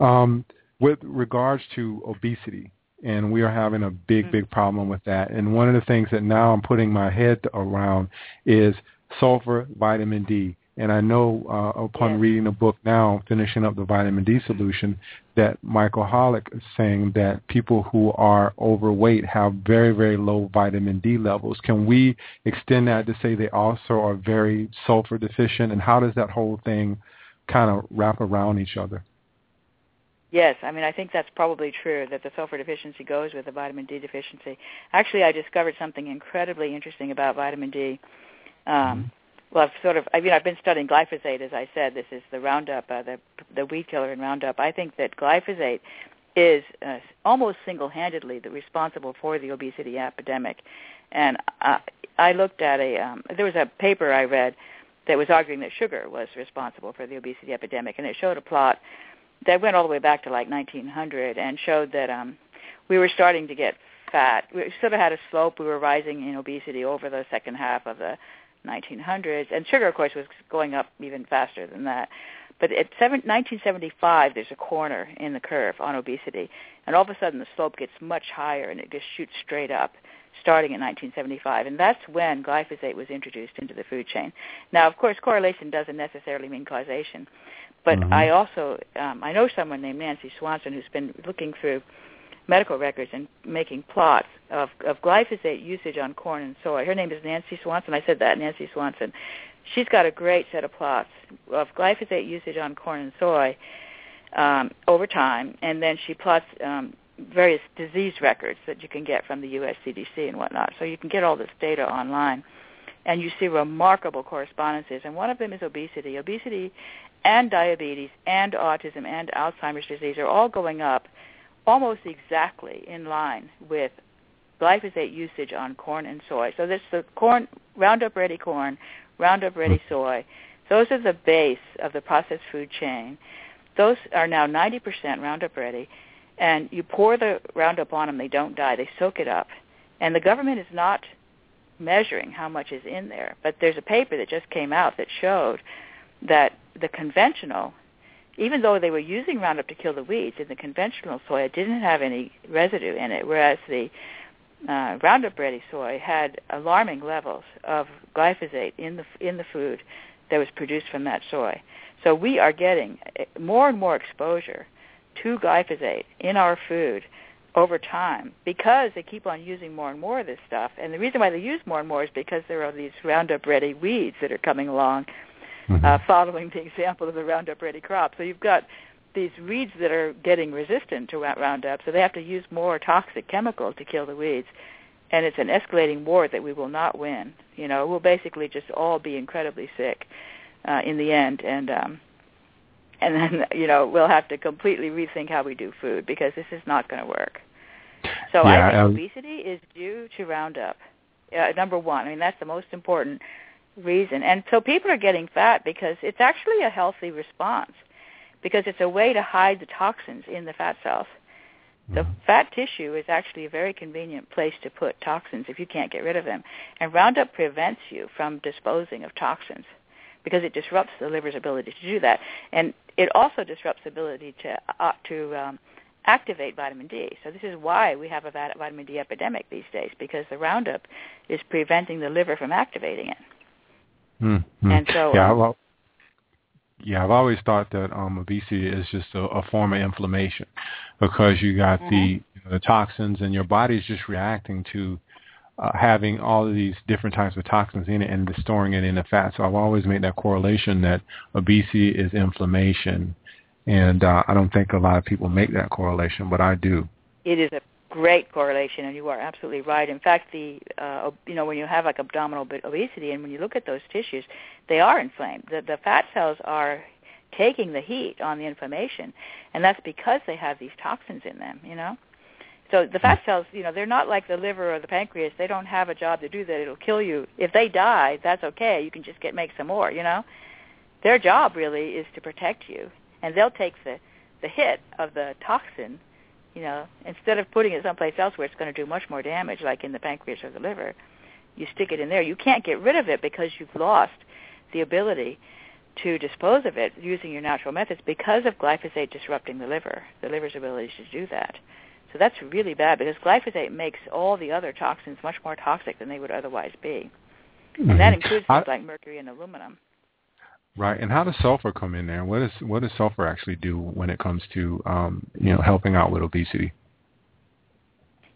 Um, with regards to obesity, and we are having a big, Mhm. big problem with that. And one of the things that now I'm putting my head around is sulfur, vitamin D. And I know uh, upon Yes. reading a book now, finishing up the vitamin D solution, that Michael Holick is saying that people who are overweight have very, very low vitamin D levels. Can we extend that to say they also are very sulfur deficient? And how does that whole thing kind of wrap around each other? Yes, I mean I think that's probably true that the sulfur deficiency goes with the vitamin D deficiency. Actually, I discovered something incredibly interesting about vitamin D. Um, well, I've sort of I mean I've been studying glyphosate as I said. This is the Roundup, uh, the the weed killer in Roundup. I think that glyphosate is uh, almost single-handedly the responsible for the obesity epidemic. And uh, I looked at a um, there was a paper I read that was arguing that sugar was responsible for the obesity epidemic, and it showed a plot that went all the way back to like 1900 and showed that um, we were starting to get fat. We sort of had a slope. We were rising in obesity over the second half of the 1900s, and sugar, of course, was going up even faster than that. But at 1975, there's a corner in the curve on obesity, and all of a sudden the slope gets much higher and it just shoots straight up starting in 1975, and that's when glyphosate was introduced into the food chain. Now, of course, correlation doesn't necessarily mean causation, but Mhm. I also um, I know someone named Nancy Swanson who's been looking through medical records and making plots of, of glyphosate usage on corn and soy. Her name is Nancy Swanson. I said that, Nancy Swanson. She's got a great set of plots of glyphosate usage on corn and soy um, over time, and then she plots um, various disease records that you can get from the U.S. CDC and whatnot. So you can get all this data online, and you see remarkable correspondences. And one of them is obesity. Obesity and diabetes and autism and Alzheimer's disease are all going up almost exactly in line with glyphosate usage on corn and soy. So this the corn Roundup Ready corn, Roundup Ready hmm. soy. Those are the base of the processed food chain. Those are now 90% Roundup Ready and you pour the Roundup on them, they don't die. They soak it up. And the government is not measuring how much is in there. But there's a paper that just came out that showed that the conventional, even though they were using Roundup to kill the weeds, in the conventional soy it didn't have any residue in it, whereas the uh, Roundup Ready soy had alarming levels of glyphosate in the in the food that was produced from that soy. So we are getting eh, more and more exposure to glyphosate in our food over time because they keep on using more and more of this stuff. And the reason why they use more and more is because there are these Roundup Ready weeds that are coming along, Mhm. uh, following the example of the Roundup Ready crop. So you've got these weeds that are getting resistant to Roundup, so they have to use more toxic chemicals to kill the weeds. And it's an escalating war that we will not win. You know, we'll basically just all be incredibly sick uh, in the end, and um, and then you know we'll have to completely rethink how we do food because this is not going to work. So I think um, obesity is due to Roundup. Uh, number one, I mean that's the most important reason. And so people are getting fat because it's actually a healthy response because it's a way to hide the toxins in the fat cells. The Mhm. fat tissue is actually a very convenient place to put toxins if you can't get rid of them. And Roundup prevents you from disposing of toxins because it disrupts the liver's ability to do that. And it also disrupts the ability to uh, to um, activate vitamin D. So this is why we have a vitamin D epidemic these days because the Roundup is preventing the liver from activating it. Mhm. And so, yeah, um, I've, yeah, I've always thought that um, obesity is just a, a form of inflammation because you got the Mhm. you know, the toxins and your body's just reacting to uh, having all of these different types of toxins in it and storing it in the fat. So I've always made that correlation that obesity is inflammation, and uh, I don't think a lot of people make that correlation, but I do. it is a great correlation, and you are absolutely right. In fact, the uh, you know when you have like abdominal obesity, and when you look at those tissues, they are inflamed. The, the fat cells are taking the heat on the inflammation, and that's because they have these toxins in them. You know, so the fat cells, you know, they're not like the liver or the pancreas. They don't have a job to do that. It'll kill you. If they die, that's okay. You can just get make some more. You know, their job really is to protect you, and they'll take the the hit of the toxin you know, instead of putting it someplace else where it's going to do much more damage, like in the pancreas or the liver, you stick it in there. You can't get rid of it because you've lost the ability to dispose of it using your natural methods because of glyphosate disrupting the liver, the liver's ability to do that. So that's really bad because glyphosate makes all the other toxins much more toxic than they would otherwise be. And that Mhm. includes I- things like mercury and aluminum. Right, and how does sulfur come in there? What does what does sulfur actually do when it comes to um, you know helping out with obesity?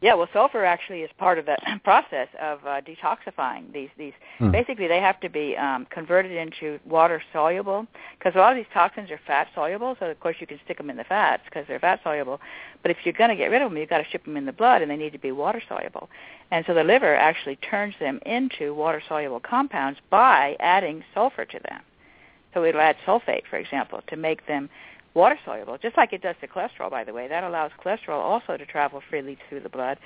Yeah, well, sulfur actually is part of the process of uh, detoxifying these. These Hmm. basically they have to be um, converted into water soluble because a lot of these toxins are fat soluble. So of course you can stick them in the fats because they're fat soluble. But if you're going to get rid of them, you've got to ship them in the blood, and they need to be water soluble. And so the liver actually turns them into water soluble compounds by adding sulfur to them. So it'll add sulfate, for example, to make them water soluble, just like it does to cholesterol, by the way. That allows cholesterol also to travel freely through the blood,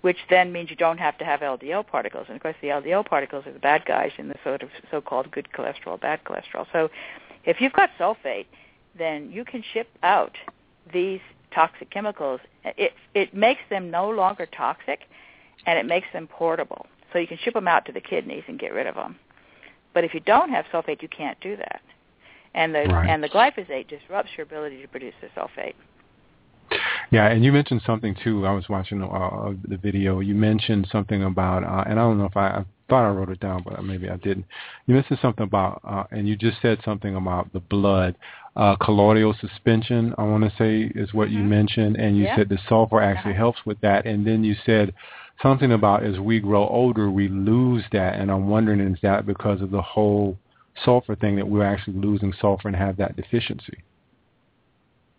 which then means you don't have to have LDL particles. And of course, the LDL particles are the bad guys in the sort of so-called good cholesterol, bad cholesterol. So if you've got sulfate, then you can ship out these toxic chemicals, it it makes them no longer toxic, and it makes them portable. So you can ship them out to the kidneys and get rid of them. But if you don't have sulfate, you can't do that. And the Right. and the glyphosate disrupts your ability to produce the sulfate. Yeah, and you mentioned something too. I was watching uh, the video. You mentioned something about, uh, and I don't know if I, I thought I wrote it down, but maybe I didn't. You mentioned something about, uh, and you just said something about the blood, uh, colloidal suspension. I want to say is what you Mhm. mentioned, and you Yeah. said the sulfur actually Uh-huh. helps with that. And then you said something about as we grow older, we lose that. And I'm wondering is that because of the whole sulfur thing that we're actually losing sulfur and have that deficiency?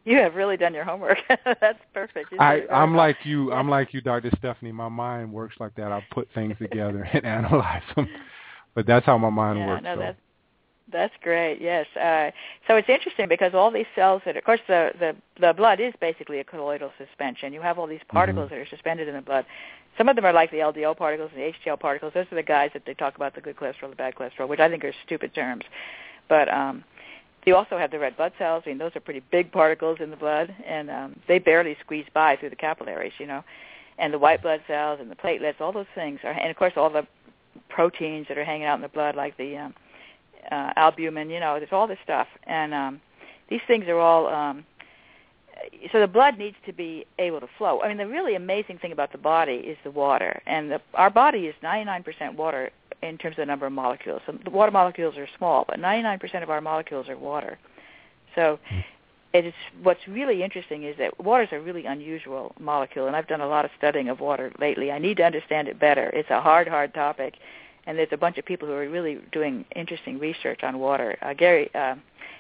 You have really done your homework. That's perfect. You I, did it very I'm like you. I'm like you, Dr. Stephanie. My mind works like that. I put things together and analyze them. But that's how my mind yeah, works. no, so. that's that's great. Yes. Uh, so it's interesting because all these cells that, of course, the the the blood is basically a colloidal suspension. You have all these particles Mm-hmm. that are suspended in the blood. Some of them are like the LDL particles and the HDL particles. Those are the guys that they talk about the good cholesterol, the bad cholesterol, which I think are stupid terms. But um, you also have the red blood cells. I mean, those are pretty big particles in the blood, and um, they barely squeeze by through the capillaries, you know. And the white blood cells and the platelets, all those things are, and of course, all the proteins that are hanging out in the blood, like the um, uh, albumin. You know, there's all this stuff, and um, these things are all. Um, so the blood needs to be able to flow. I mean, the really amazing thing about the body is the water, and the, our body is 99% water in terms of the number of molecules. So the water molecules are small, but 99% of our molecules are water. So it is what's really interesting is that water is a really unusual molecule, and I've done a lot of studying of water lately. I need to understand it better. It's a hard, hard topic, and there's a bunch of people who are really doing interesting research on water. Uh, Gary uh,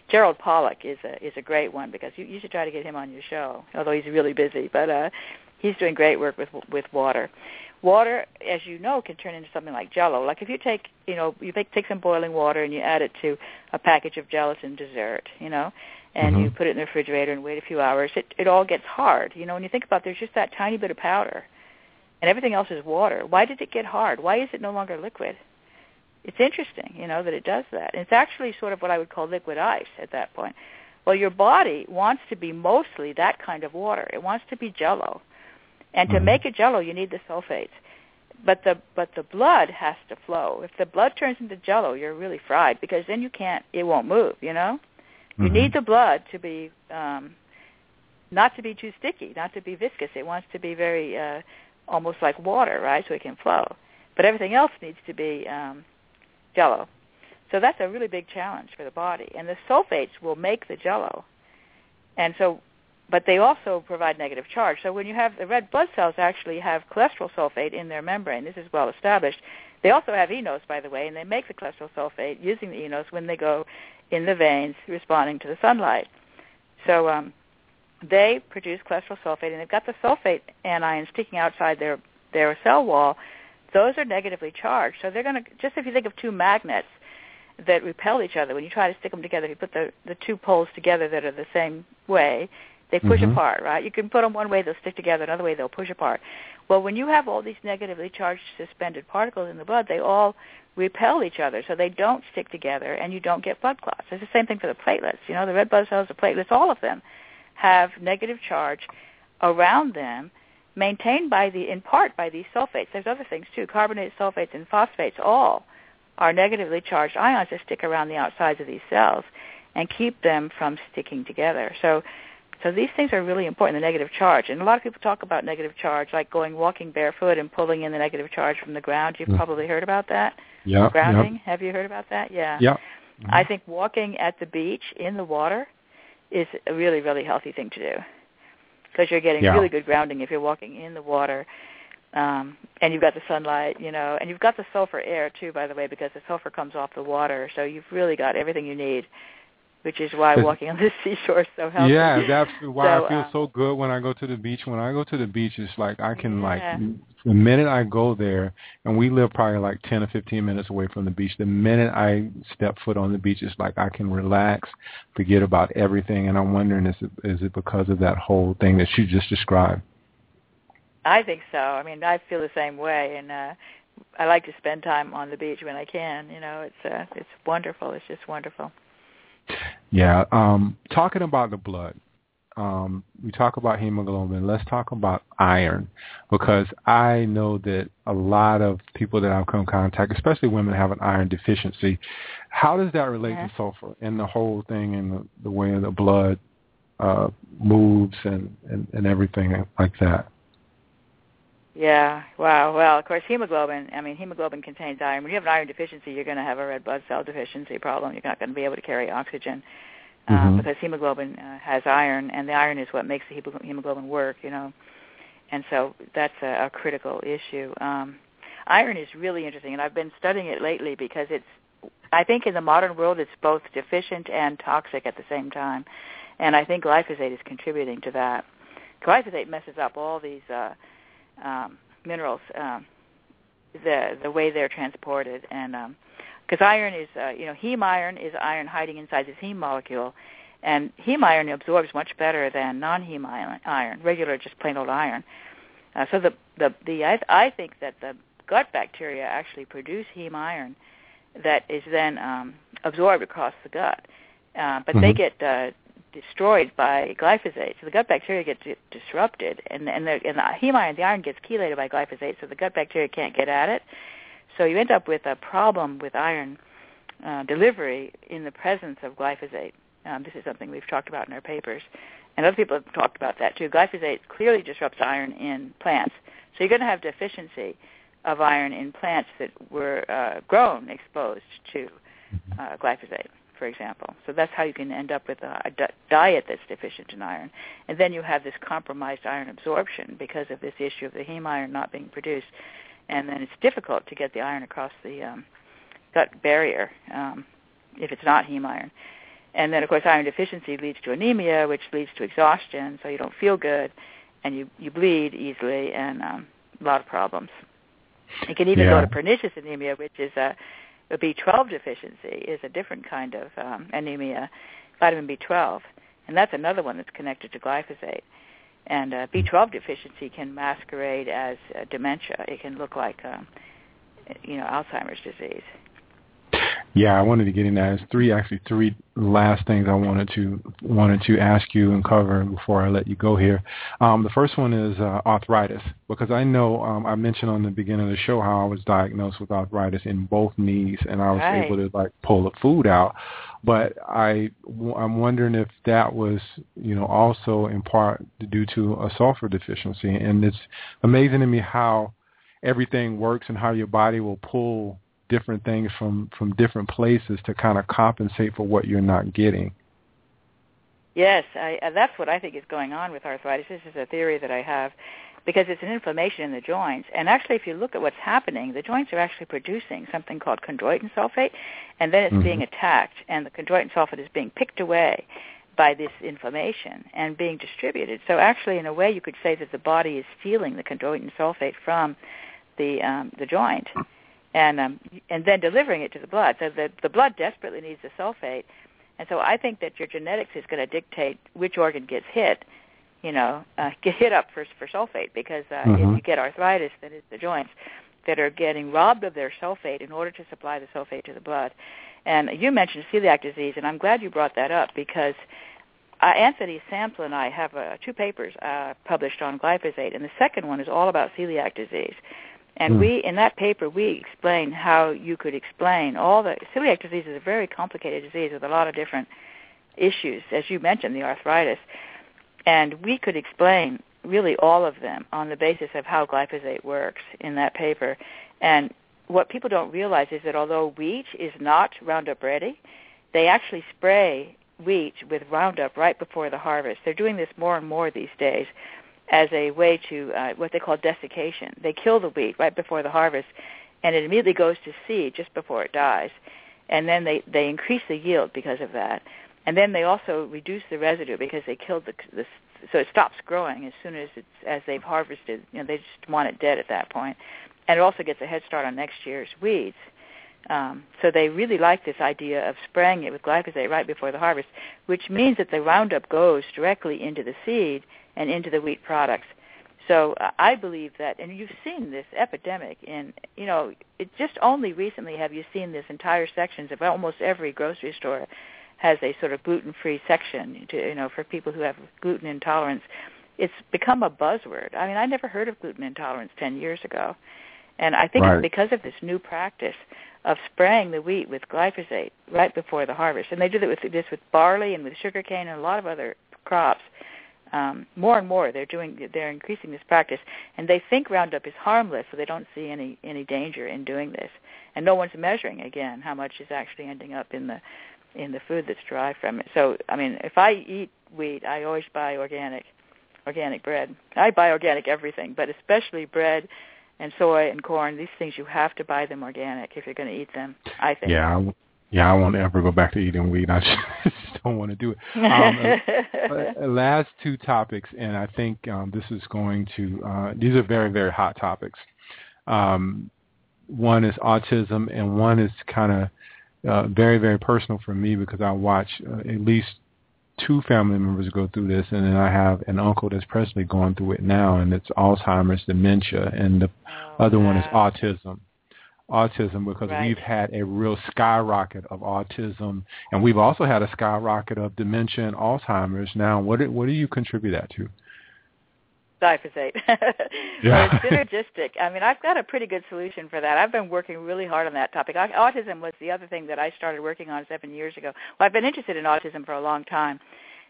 Gerald Pollack is a is a great one because you, you should try to get him on your show. Although he's really busy, but uh, he's doing great work with with water. Water, as you know, can turn into something like Jello. Like if you take, you know, you take, take some boiling water and you add it to a package of gelatin dessert, you know, and Mhm. you put it in the refrigerator and wait a few hours, it it all gets hard. You know, when you think about, it, there's just that tiny bit of powder, and everything else is water. Why did it get hard? Why is it no longer liquid? It's interesting, you know, that it does that. It's actually sort of what I would call liquid ice at that point. Well, your body wants to be mostly that kind of water. It wants to be jello. And to Mhm. make a jello, you need the sulfates. But the but the blood has to flow. If the blood turns into jello, you're really fried because then you can't it won't move, you know? You Mhm. need the blood to be um not to be too sticky, not to be viscous. It wants to be very uh almost like water, right? So it can flow. But everything else needs to be um jello. So that's a really big challenge for the body. And the sulfates will make the jello. And so but they also provide negative charge. So when you have the red blood cells actually have cholesterol sulfate in their membrane. This is well established. They also have eNOS, by the way, and they make the cholesterol sulfate using the eNOS when they go in the veins responding to the sunlight. So um, they produce cholesterol sulfate, and they've got the sulfate anions sticking outside their their cell wall. Those are negatively charged. So they're going to just if you think of two magnets that repel each other, when you try to stick them together, if you put the the two poles together that are the same way, they push Mhm. apart, right? You can put them one way, they'll stick together. Another way, they'll push apart. Well, when you have all these negatively charged suspended particles in the blood, they all repel each other, so they don't stick together, and you don't get blood clots. It's the same thing for the platelets. You know, the red blood cells, the platelets, all of them have negative charge around them, maintained by the in part by these sulfates. There's other things too, carbonated sulfates and phosphates. All are negatively charged ions that stick around the outsides of these cells and keep them from sticking together. So so these things are really important, the negative charge. And a lot of people talk about negative charge, like going walking barefoot and pulling in the negative charge from the ground. You've Mm. probably heard about that. Yeah. Grounding. Have you heard about that? Yeah. Yeah. I think walking at the beach in the water is a really, really healthy thing to do because you're getting Yeah. really good grounding if you're walking in the water. Um, and you've got the sunlight, you know, and you've got the sulfur air too, by the way, because the sulfur comes off the water. So you've really got everything you need, which is why walking on the seashore is so healthy. Yeah, that's why So, I feel um, so good when I go to the beach. When I go to the beach, it's like I can Yeah. like the minute I go there, and we live probably like ten or fifteen minutes away from the beach. The minute I step foot on the beach, it's like I can relax, forget about everything. And I'm wondering, is it is it because of that whole thing that you just described? I think so. I mean, I feel the same way, and uh, I like to spend time on the beach when I can. You know, it's uh, it's wonderful. It's just wonderful. Yeah. Um, talking about the blood, um, we talk about hemoglobin. Let's talk about iron because I know that a lot of people that I've come in contact, especially women, have an iron deficiency. How does that relate Yeah. to sulfur and the whole thing and the, the way the blood uh, moves and, and, and everything like that? Yeah. Wow. Well, of course, hemoglobin. I mean, hemoglobin contains iron. When you have an iron deficiency, you're going to have a red blood cell deficiency problem. You're not going to be able to carry oxygen uh, Mhm. because hemoglobin uh, has iron, and the iron is what makes the hemoglobin work. You know, and so that's a, a critical issue. Um, iron is really interesting, and I've been studying it lately because it's. I think in the modern world, it's both deficient and toxic at the same time, and I think glyphosate is contributing to that. Glyphosate messes up all these. Uh, um, minerals, um, the the way they're transported, and because iron is, uh, you know, heme iron is iron hiding inside this heme molecule, and heme iron absorbs much better than non-heme iron, iron regular just plain old iron. Uh, so the the the I, I think that the gut bacteria actually produce heme iron that is then um, absorbed across the gut, uh, but they Mhm. get uh, destroyed by glyphosate. So the gut bacteria get di- disrupted, and and the, and the heme iron, the iron gets chelated by glyphosate, so the gut bacteria can't get at it. So you end up with a problem with iron uh, delivery in the presence of glyphosate. Um, this is something we've talked about in our papers, and other people have talked about that too. Glyphosate clearly disrupts iron in plants, so you're going to have deficiency of iron in plants that were uh, grown exposed to uh, glyphosate for example. So that's how you can end up with a, a di- diet that's deficient in iron. And then you have this compromised iron absorption because of this issue of the heme iron not being produced. And then it's difficult to get the iron across the um, gut barrier um, if it's not heme iron. And then, of course, iron deficiency leads to anemia, which leads to exhaustion, so you don't feel good, and you, you bleed easily, and um, a lot of problems. It can even Yeah. go to pernicious anemia, which is a a B12 deficiency is a different kind of um, anemia, vitamin B12, and that's another one that's connected to glyphosate. And uh, B12 deficiency can masquerade as uh, dementia. It can look like, um, you know, Alzheimer's disease. Yeah, I wanted to get in that. There's three actually three last things I wanted to wanted to ask you and cover before I let you go here. Um, the first one is uh, arthritis because I know um, I mentioned on the beginning of the show how I was diagnosed with arthritis in both knees and I was Right. able to like pull the food out, but I I'm wondering if that was you know also in part due to a sulfur deficiency and it's amazing to me how everything works and how your body will pull different things from from different places to kind of compensate for what you're not getting. Yes, I, uh, that's what I think is going on with arthritis. This is a theory that I have because it's an inflammation in the joints. And actually, if you look at what's happening, the joints are actually producing something called chondroitin sulfate, and then it's Mhm. being attacked, and the chondroitin sulfate is being picked away by this inflammation and being distributed. So actually, in a way, you could say that the body is stealing the chondroitin sulfate from the um, the joint, and um, and then delivering it to the blood. So the the blood desperately needs the sulfate, and so I think that your genetics is going to dictate which organ gets hit. You know, uh, get hit up for for sulfate because uh, Mhm. if you get arthritis, then it's the joints that are getting robbed of their sulfate in order to supply the sulfate to the blood. And you mentioned celiac disease, and I'm glad you brought that up because uh, Anthony Samsel and I have uh, two papers uh, published on glyphosate, and the second one is all about celiac disease. And Hmm. we, in that paper, we explain how you could explain all the celiac disease is a very complicated disease with a lot of different issues, as you mentioned, the arthritis, and we could explain really all of them on the basis of how glyphosate works in that paper. And what people don't realize is that although wheat is not Roundup ready, they actually spray wheat with Roundup right before the harvest. They're doing this more and more these days as a way to uh, what they call desiccation. They kill the wheat right before the harvest, and it immediately goes to seed just before it dies. And then they, they increase the yield because of that. And then they also reduce the residue because they killed the, the so it stops growing as soon as it's as they've harvested. You know, they just want it dead at that point. And it also gets a head start on next year's weeds. Um, so they really like this idea of spraying it with glyphosate right before the harvest, which means that the Roundup goes directly into the seed and into the wheat products. So uh, I believe that, and you've seen this epidemic in, you know, it just only recently have you seen this entire sections of almost every grocery store has a sort of gluten-free section to you know for people who have gluten intolerance. It's become a buzzword. I mean, I never heard of gluten intolerance 10 years ago. And I think right. it's because of this new practice of spraying the wheat with glyphosate right before the harvest. And they do that with this with barley and with sugarcane and a lot of other crops. Um, more and more, they're doing they're increasing this practice, and they think Roundup is harmless, so they don't see any any danger in doing this. And no one's measuring again how much is actually ending up in the in the food that's derived from it. So, I mean, if I eat wheat, I always buy organic organic bread. I buy organic everything, but especially bread and soy and corn. These things you have to buy them organic if you're going to eat them. I think. Yeah, I, yeah, I won't ever go back to eating wheat. I just don't want to do it. Um, uh, last two topics, and I think um, this is going to. Uh, these are very very hot topics. Um, one is autism, and one is kind of uh, very very personal for me because I watch uh, at least two family members go through this, and then I have an uncle that's presently going through it now, and it's Alzheimer's, dementia, and the oh, other wow. one is autism. Autism because right. we've had a real skyrocket of autism, and we've also had a skyrocket of dementia and Alzheimer's. Now, what do, what do you contribute that to? Glyphosate. Yeah. it's synergistic. I mean, I've got a pretty good solution for that. I've been working really hard on that topic. Autism was the other thing that I started working on seven years ago. Well, I've been interested in autism for a long time,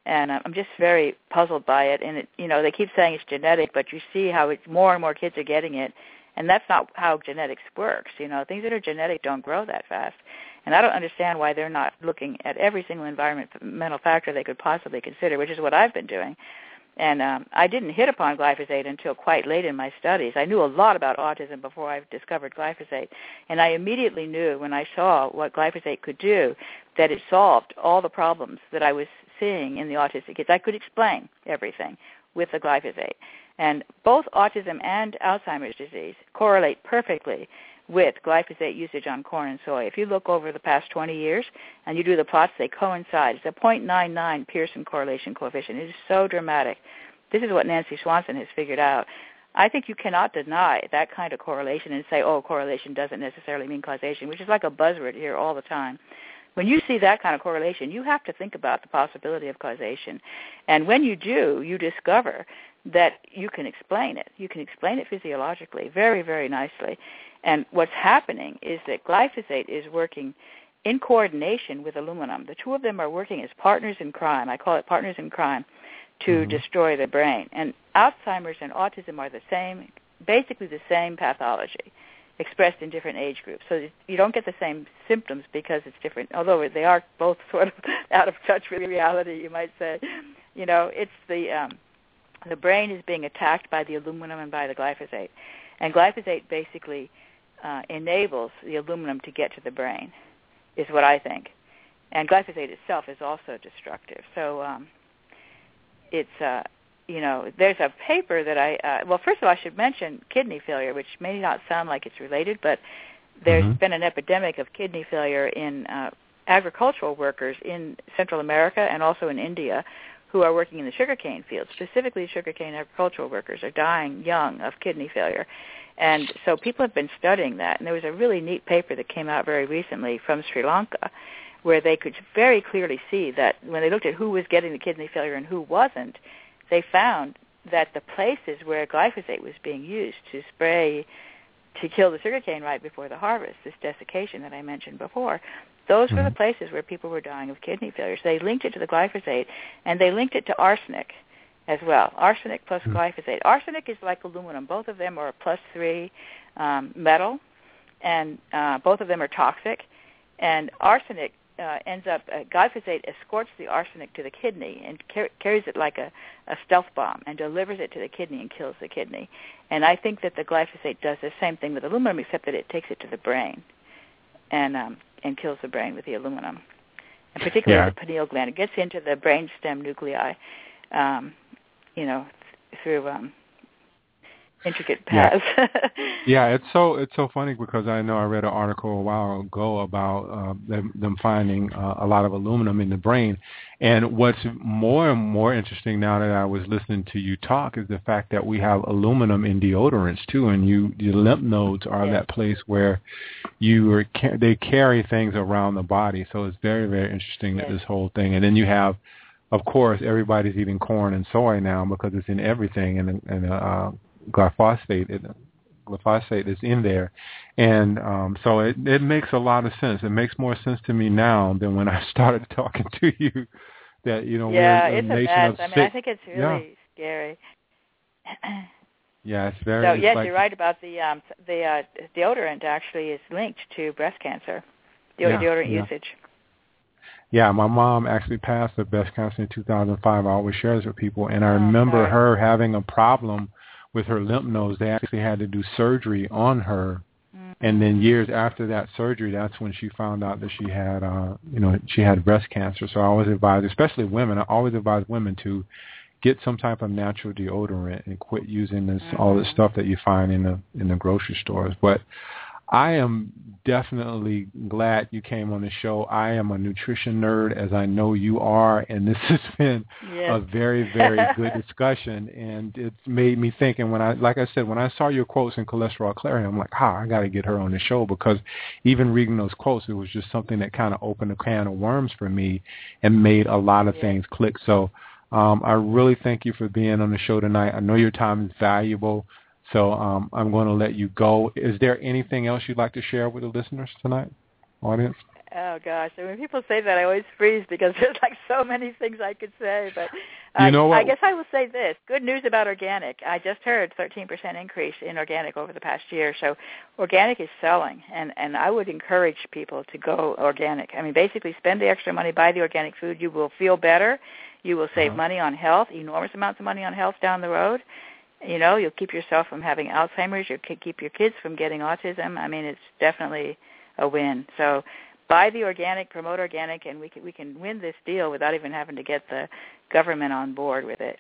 and uh, I'm just very puzzled by it. And it, you know, they keep saying it's genetic, but you see how it's more and more kids are getting it, and that's not how genetics works. You know, things that are genetic don't grow that fast. And I don't understand why they're not looking at every single environmental factor they could possibly consider, which is what I've been doing. And um, I didn't hit upon glyphosate until quite late in my studies. I knew a lot about autism before I discovered glyphosate, and I immediately knew when I saw what glyphosate could do that it solved all the problems that I was seeing in the autistic kids. I could explain everything with the glyphosate. And both autism and Alzheimer's disease correlate perfectly with glyphosate usage on corn and soy. If you look over the past 20 years and you do the plots, they coincide. It's a 0.99 Pearson correlation coefficient. It is so dramatic. This is what Nancy Swanson has figured out. I think you cannot deny that kind of correlation and say, oh, correlation doesn't necessarily mean causation, which is like a buzzword here all the time. When you see that kind of correlation, you have to think about the possibility of causation. And when you do, you discover that you can explain it. You can explain it physiologically very, very nicely. And what's happening is that glyphosate is working in coordination with aluminum. The two of them are working as partners in crime. I call it partners in crime to Mhm. destroy the brain. And Alzheimer's and autism are the same, basically the same pathology, expressed in different age groups. So you don't get the same symptoms because it's different, although they are both sort of out of touch with reality, you might say. You know, it's the um, the brain is being attacked by the aluminum and by the glyphosate, and glyphosate basically uh, enables the aluminum to get to the brain, is what I think. And glyphosate itself is also destructive. So um, it's uh, you know there's a paper that I uh, well first of all I should mention kidney failure, which may not sound like it's related, but there's Mhm. been an epidemic of kidney failure in uh, agricultural workers in Central America and also in India who are working in the sugarcane fields, specifically sugarcane agricultural workers, are dying young of kidney failure. And so people have been studying that. And there was a really neat paper that came out very recently from Sri Lanka where they could very clearly see that when they looked at who was getting the kidney failure and who wasn't, they found that the places where glyphosate was being used to spray to kill the sugarcane right before the harvest, this desiccation that I mentioned before, those were the Mhm. places where people were dying of kidney failure. So they linked it to the glyphosate, and they linked it to arsenic as well. Arsenic plus Mhm. glyphosate. Arsenic is like aluminum. Both of them are a plus three um, metal, and uh, both of them are toxic. And arsenic uh, ends up, uh, glyphosate escorts the arsenic to the kidney and car- carries it like a, a stealth bomb and delivers it to the kidney and kills the kidney. And I think that the glyphosate does the same thing with aluminum, except that it takes it to the brain and um, and kills the brain with the aluminum, and particularly Yeah. the pineal gland. It gets into the brainstem nuclei, um, you know, through um, intricate paths. Yeah. yeah, it's so it's so funny because I know I read an article a while ago about uh, them, them finding uh, a lot of aluminum in the brain, and what's more and more interesting now that I was listening to you talk is the fact that we have aluminum in deodorants too, and you your lymph nodes are yes. that place where you are they carry things around the body. So it's very very interesting yes. that this whole thing, and then you have of course, everybody's eating corn and soy now because it's in everything, and, and uh, glyphosate, it, glyphosate is in there, and um, so it, it makes a lot of sense. It makes more sense to me now than when I started talking to you. That you know, yeah, it's a mess. of I mean, I think it's really yeah. scary. yeah, it's very. So it's yes, like, you're right about the um, the uh, deodorant. Actually, is linked to breast cancer. The Yeah, deodorant yeah. usage. Yeah, my mom actually passed the breast cancer in 2005. I always share this with people, and I Oh, remember sorry. her having a problem with her lymph nodes. They actually had to do surgery on her, Mm. and then years after that surgery, that's when she found out that she had, uh, you know, she had breast cancer. So I always advise, especially women, I always advise women to get some type of natural deodorant and quit using this all this stuff that you find in the in the grocery stores. But I am definitely glad you came on the show. I am a nutrition nerd, as I know you are, and this has been Yes. a very, very good discussion. And it's made me think. And when I, like I said, when I saw your quotes in Cholesterol Clarity, I'm like, ah, I got to get her on the show because even reading those quotes, it was just something that kind of opened a can of worms for me and made a lot of Yeah. things click. So um, I really thank you for being on the show tonight. I know your time is valuable. So um, I'm going to let you go. Is there anything else you'd like to share with the listeners tonight, audience? Oh gosh, and when people say that, I always freeze because there's like so many things I could say. But You I, know what? I guess I will say this: good news about organic. I just heard 13% increase in organic over the past year. So organic is selling, and and I would encourage people to go organic. I mean, basically, spend the extra money, buy the organic food. You will feel better. You will save Uh-huh. money on health, enormous amounts of money on health down the road. You know, you'll keep yourself from having Alzheimer's. You'll keep your kids from getting autism. I mean, it's definitely a win. So buy the organic, promote organic, and we can we can win this deal without even having to get the government on board with it.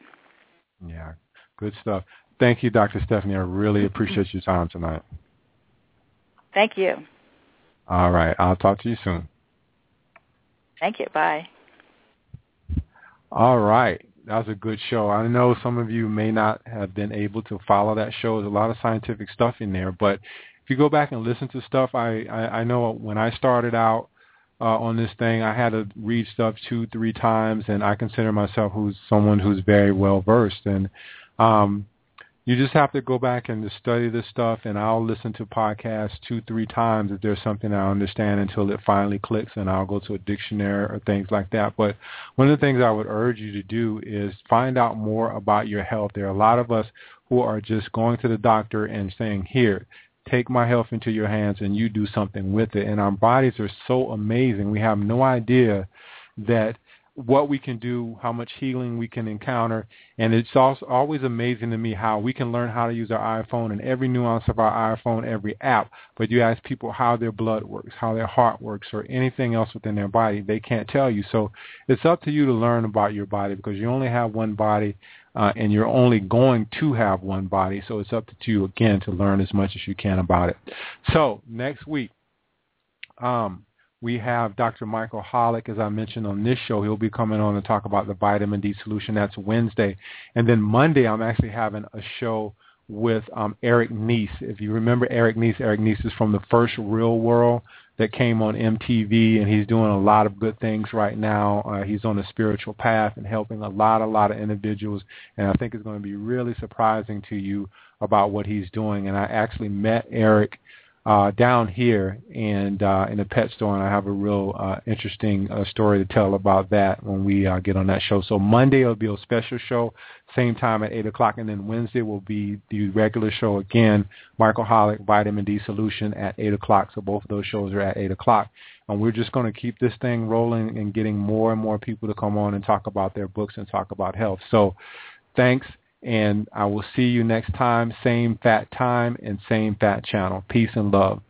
Yeah, good stuff. Thank you, Dr. Stephanie. I really appreciate your time tonight. Thank you. All right. I'll talk to you soon. Thank you. Bye. All right. That was a good show. I know some of you may not have been able to follow that show. There's a lot of scientific stuff in there, but if you go back and listen to stuff, I, I, I know when I started out uh, on this thing, I had to read stuff two, three times, and I consider myself who's someone who's very well versed. And um, you just have to go back and study this stuff, and I'll listen to podcasts two, three times if there's something I understand until it finally clicks, and I'll go to a dictionary or things like that. But one of the things I would urge you to do is find out more about your health. There are a lot of us who are just going to the doctor and saying, here, take my health into your hands and you do something with it. And our bodies are so amazing. We have no idea that what we can do, how much healing we can encounter. And it's also always amazing to me how we can learn how to use our iPhone and every nuance of our iPhone, every app. But you ask people how their blood works, how their heart works, or anything else within their body, they can't tell you. So it's up to you to learn about your body because you only have one body uh, and you're only going to have one body. So it's up to you, again, to learn as much as you can about it. So next week, um, we have Dr. Michael Holick, as I mentioned on this show. He'll be coming on to talk about the vitamin D solution. That's Wednesday. And then Monday, I'm actually having a show with um, Eric Nies. If you remember Eric Nies, Eric Nies is from the first Real World that came on MTV, and he's doing a lot of good things right now. Uh, he's on a spiritual path and helping a lot, a lot of individuals. And I think it's going to be really surprising to you about what he's doing. And I actually met Eric uh, down here and uh, in the pet store, and I have a real uh, interesting uh, story to tell about that when we uh, get on that show. So Monday will be a special show, same time at eight o'clock, and then Wednesday will be the regular show again. Michael Holick, Vitamin D Solution at eight o'clock. So both of those shows are at eight o'clock, and we're just going to keep this thing rolling and getting more and more people to come on and talk about their books and talk about health. So thanks and I will see you next time, same fat time and same fat channel. Peace and love.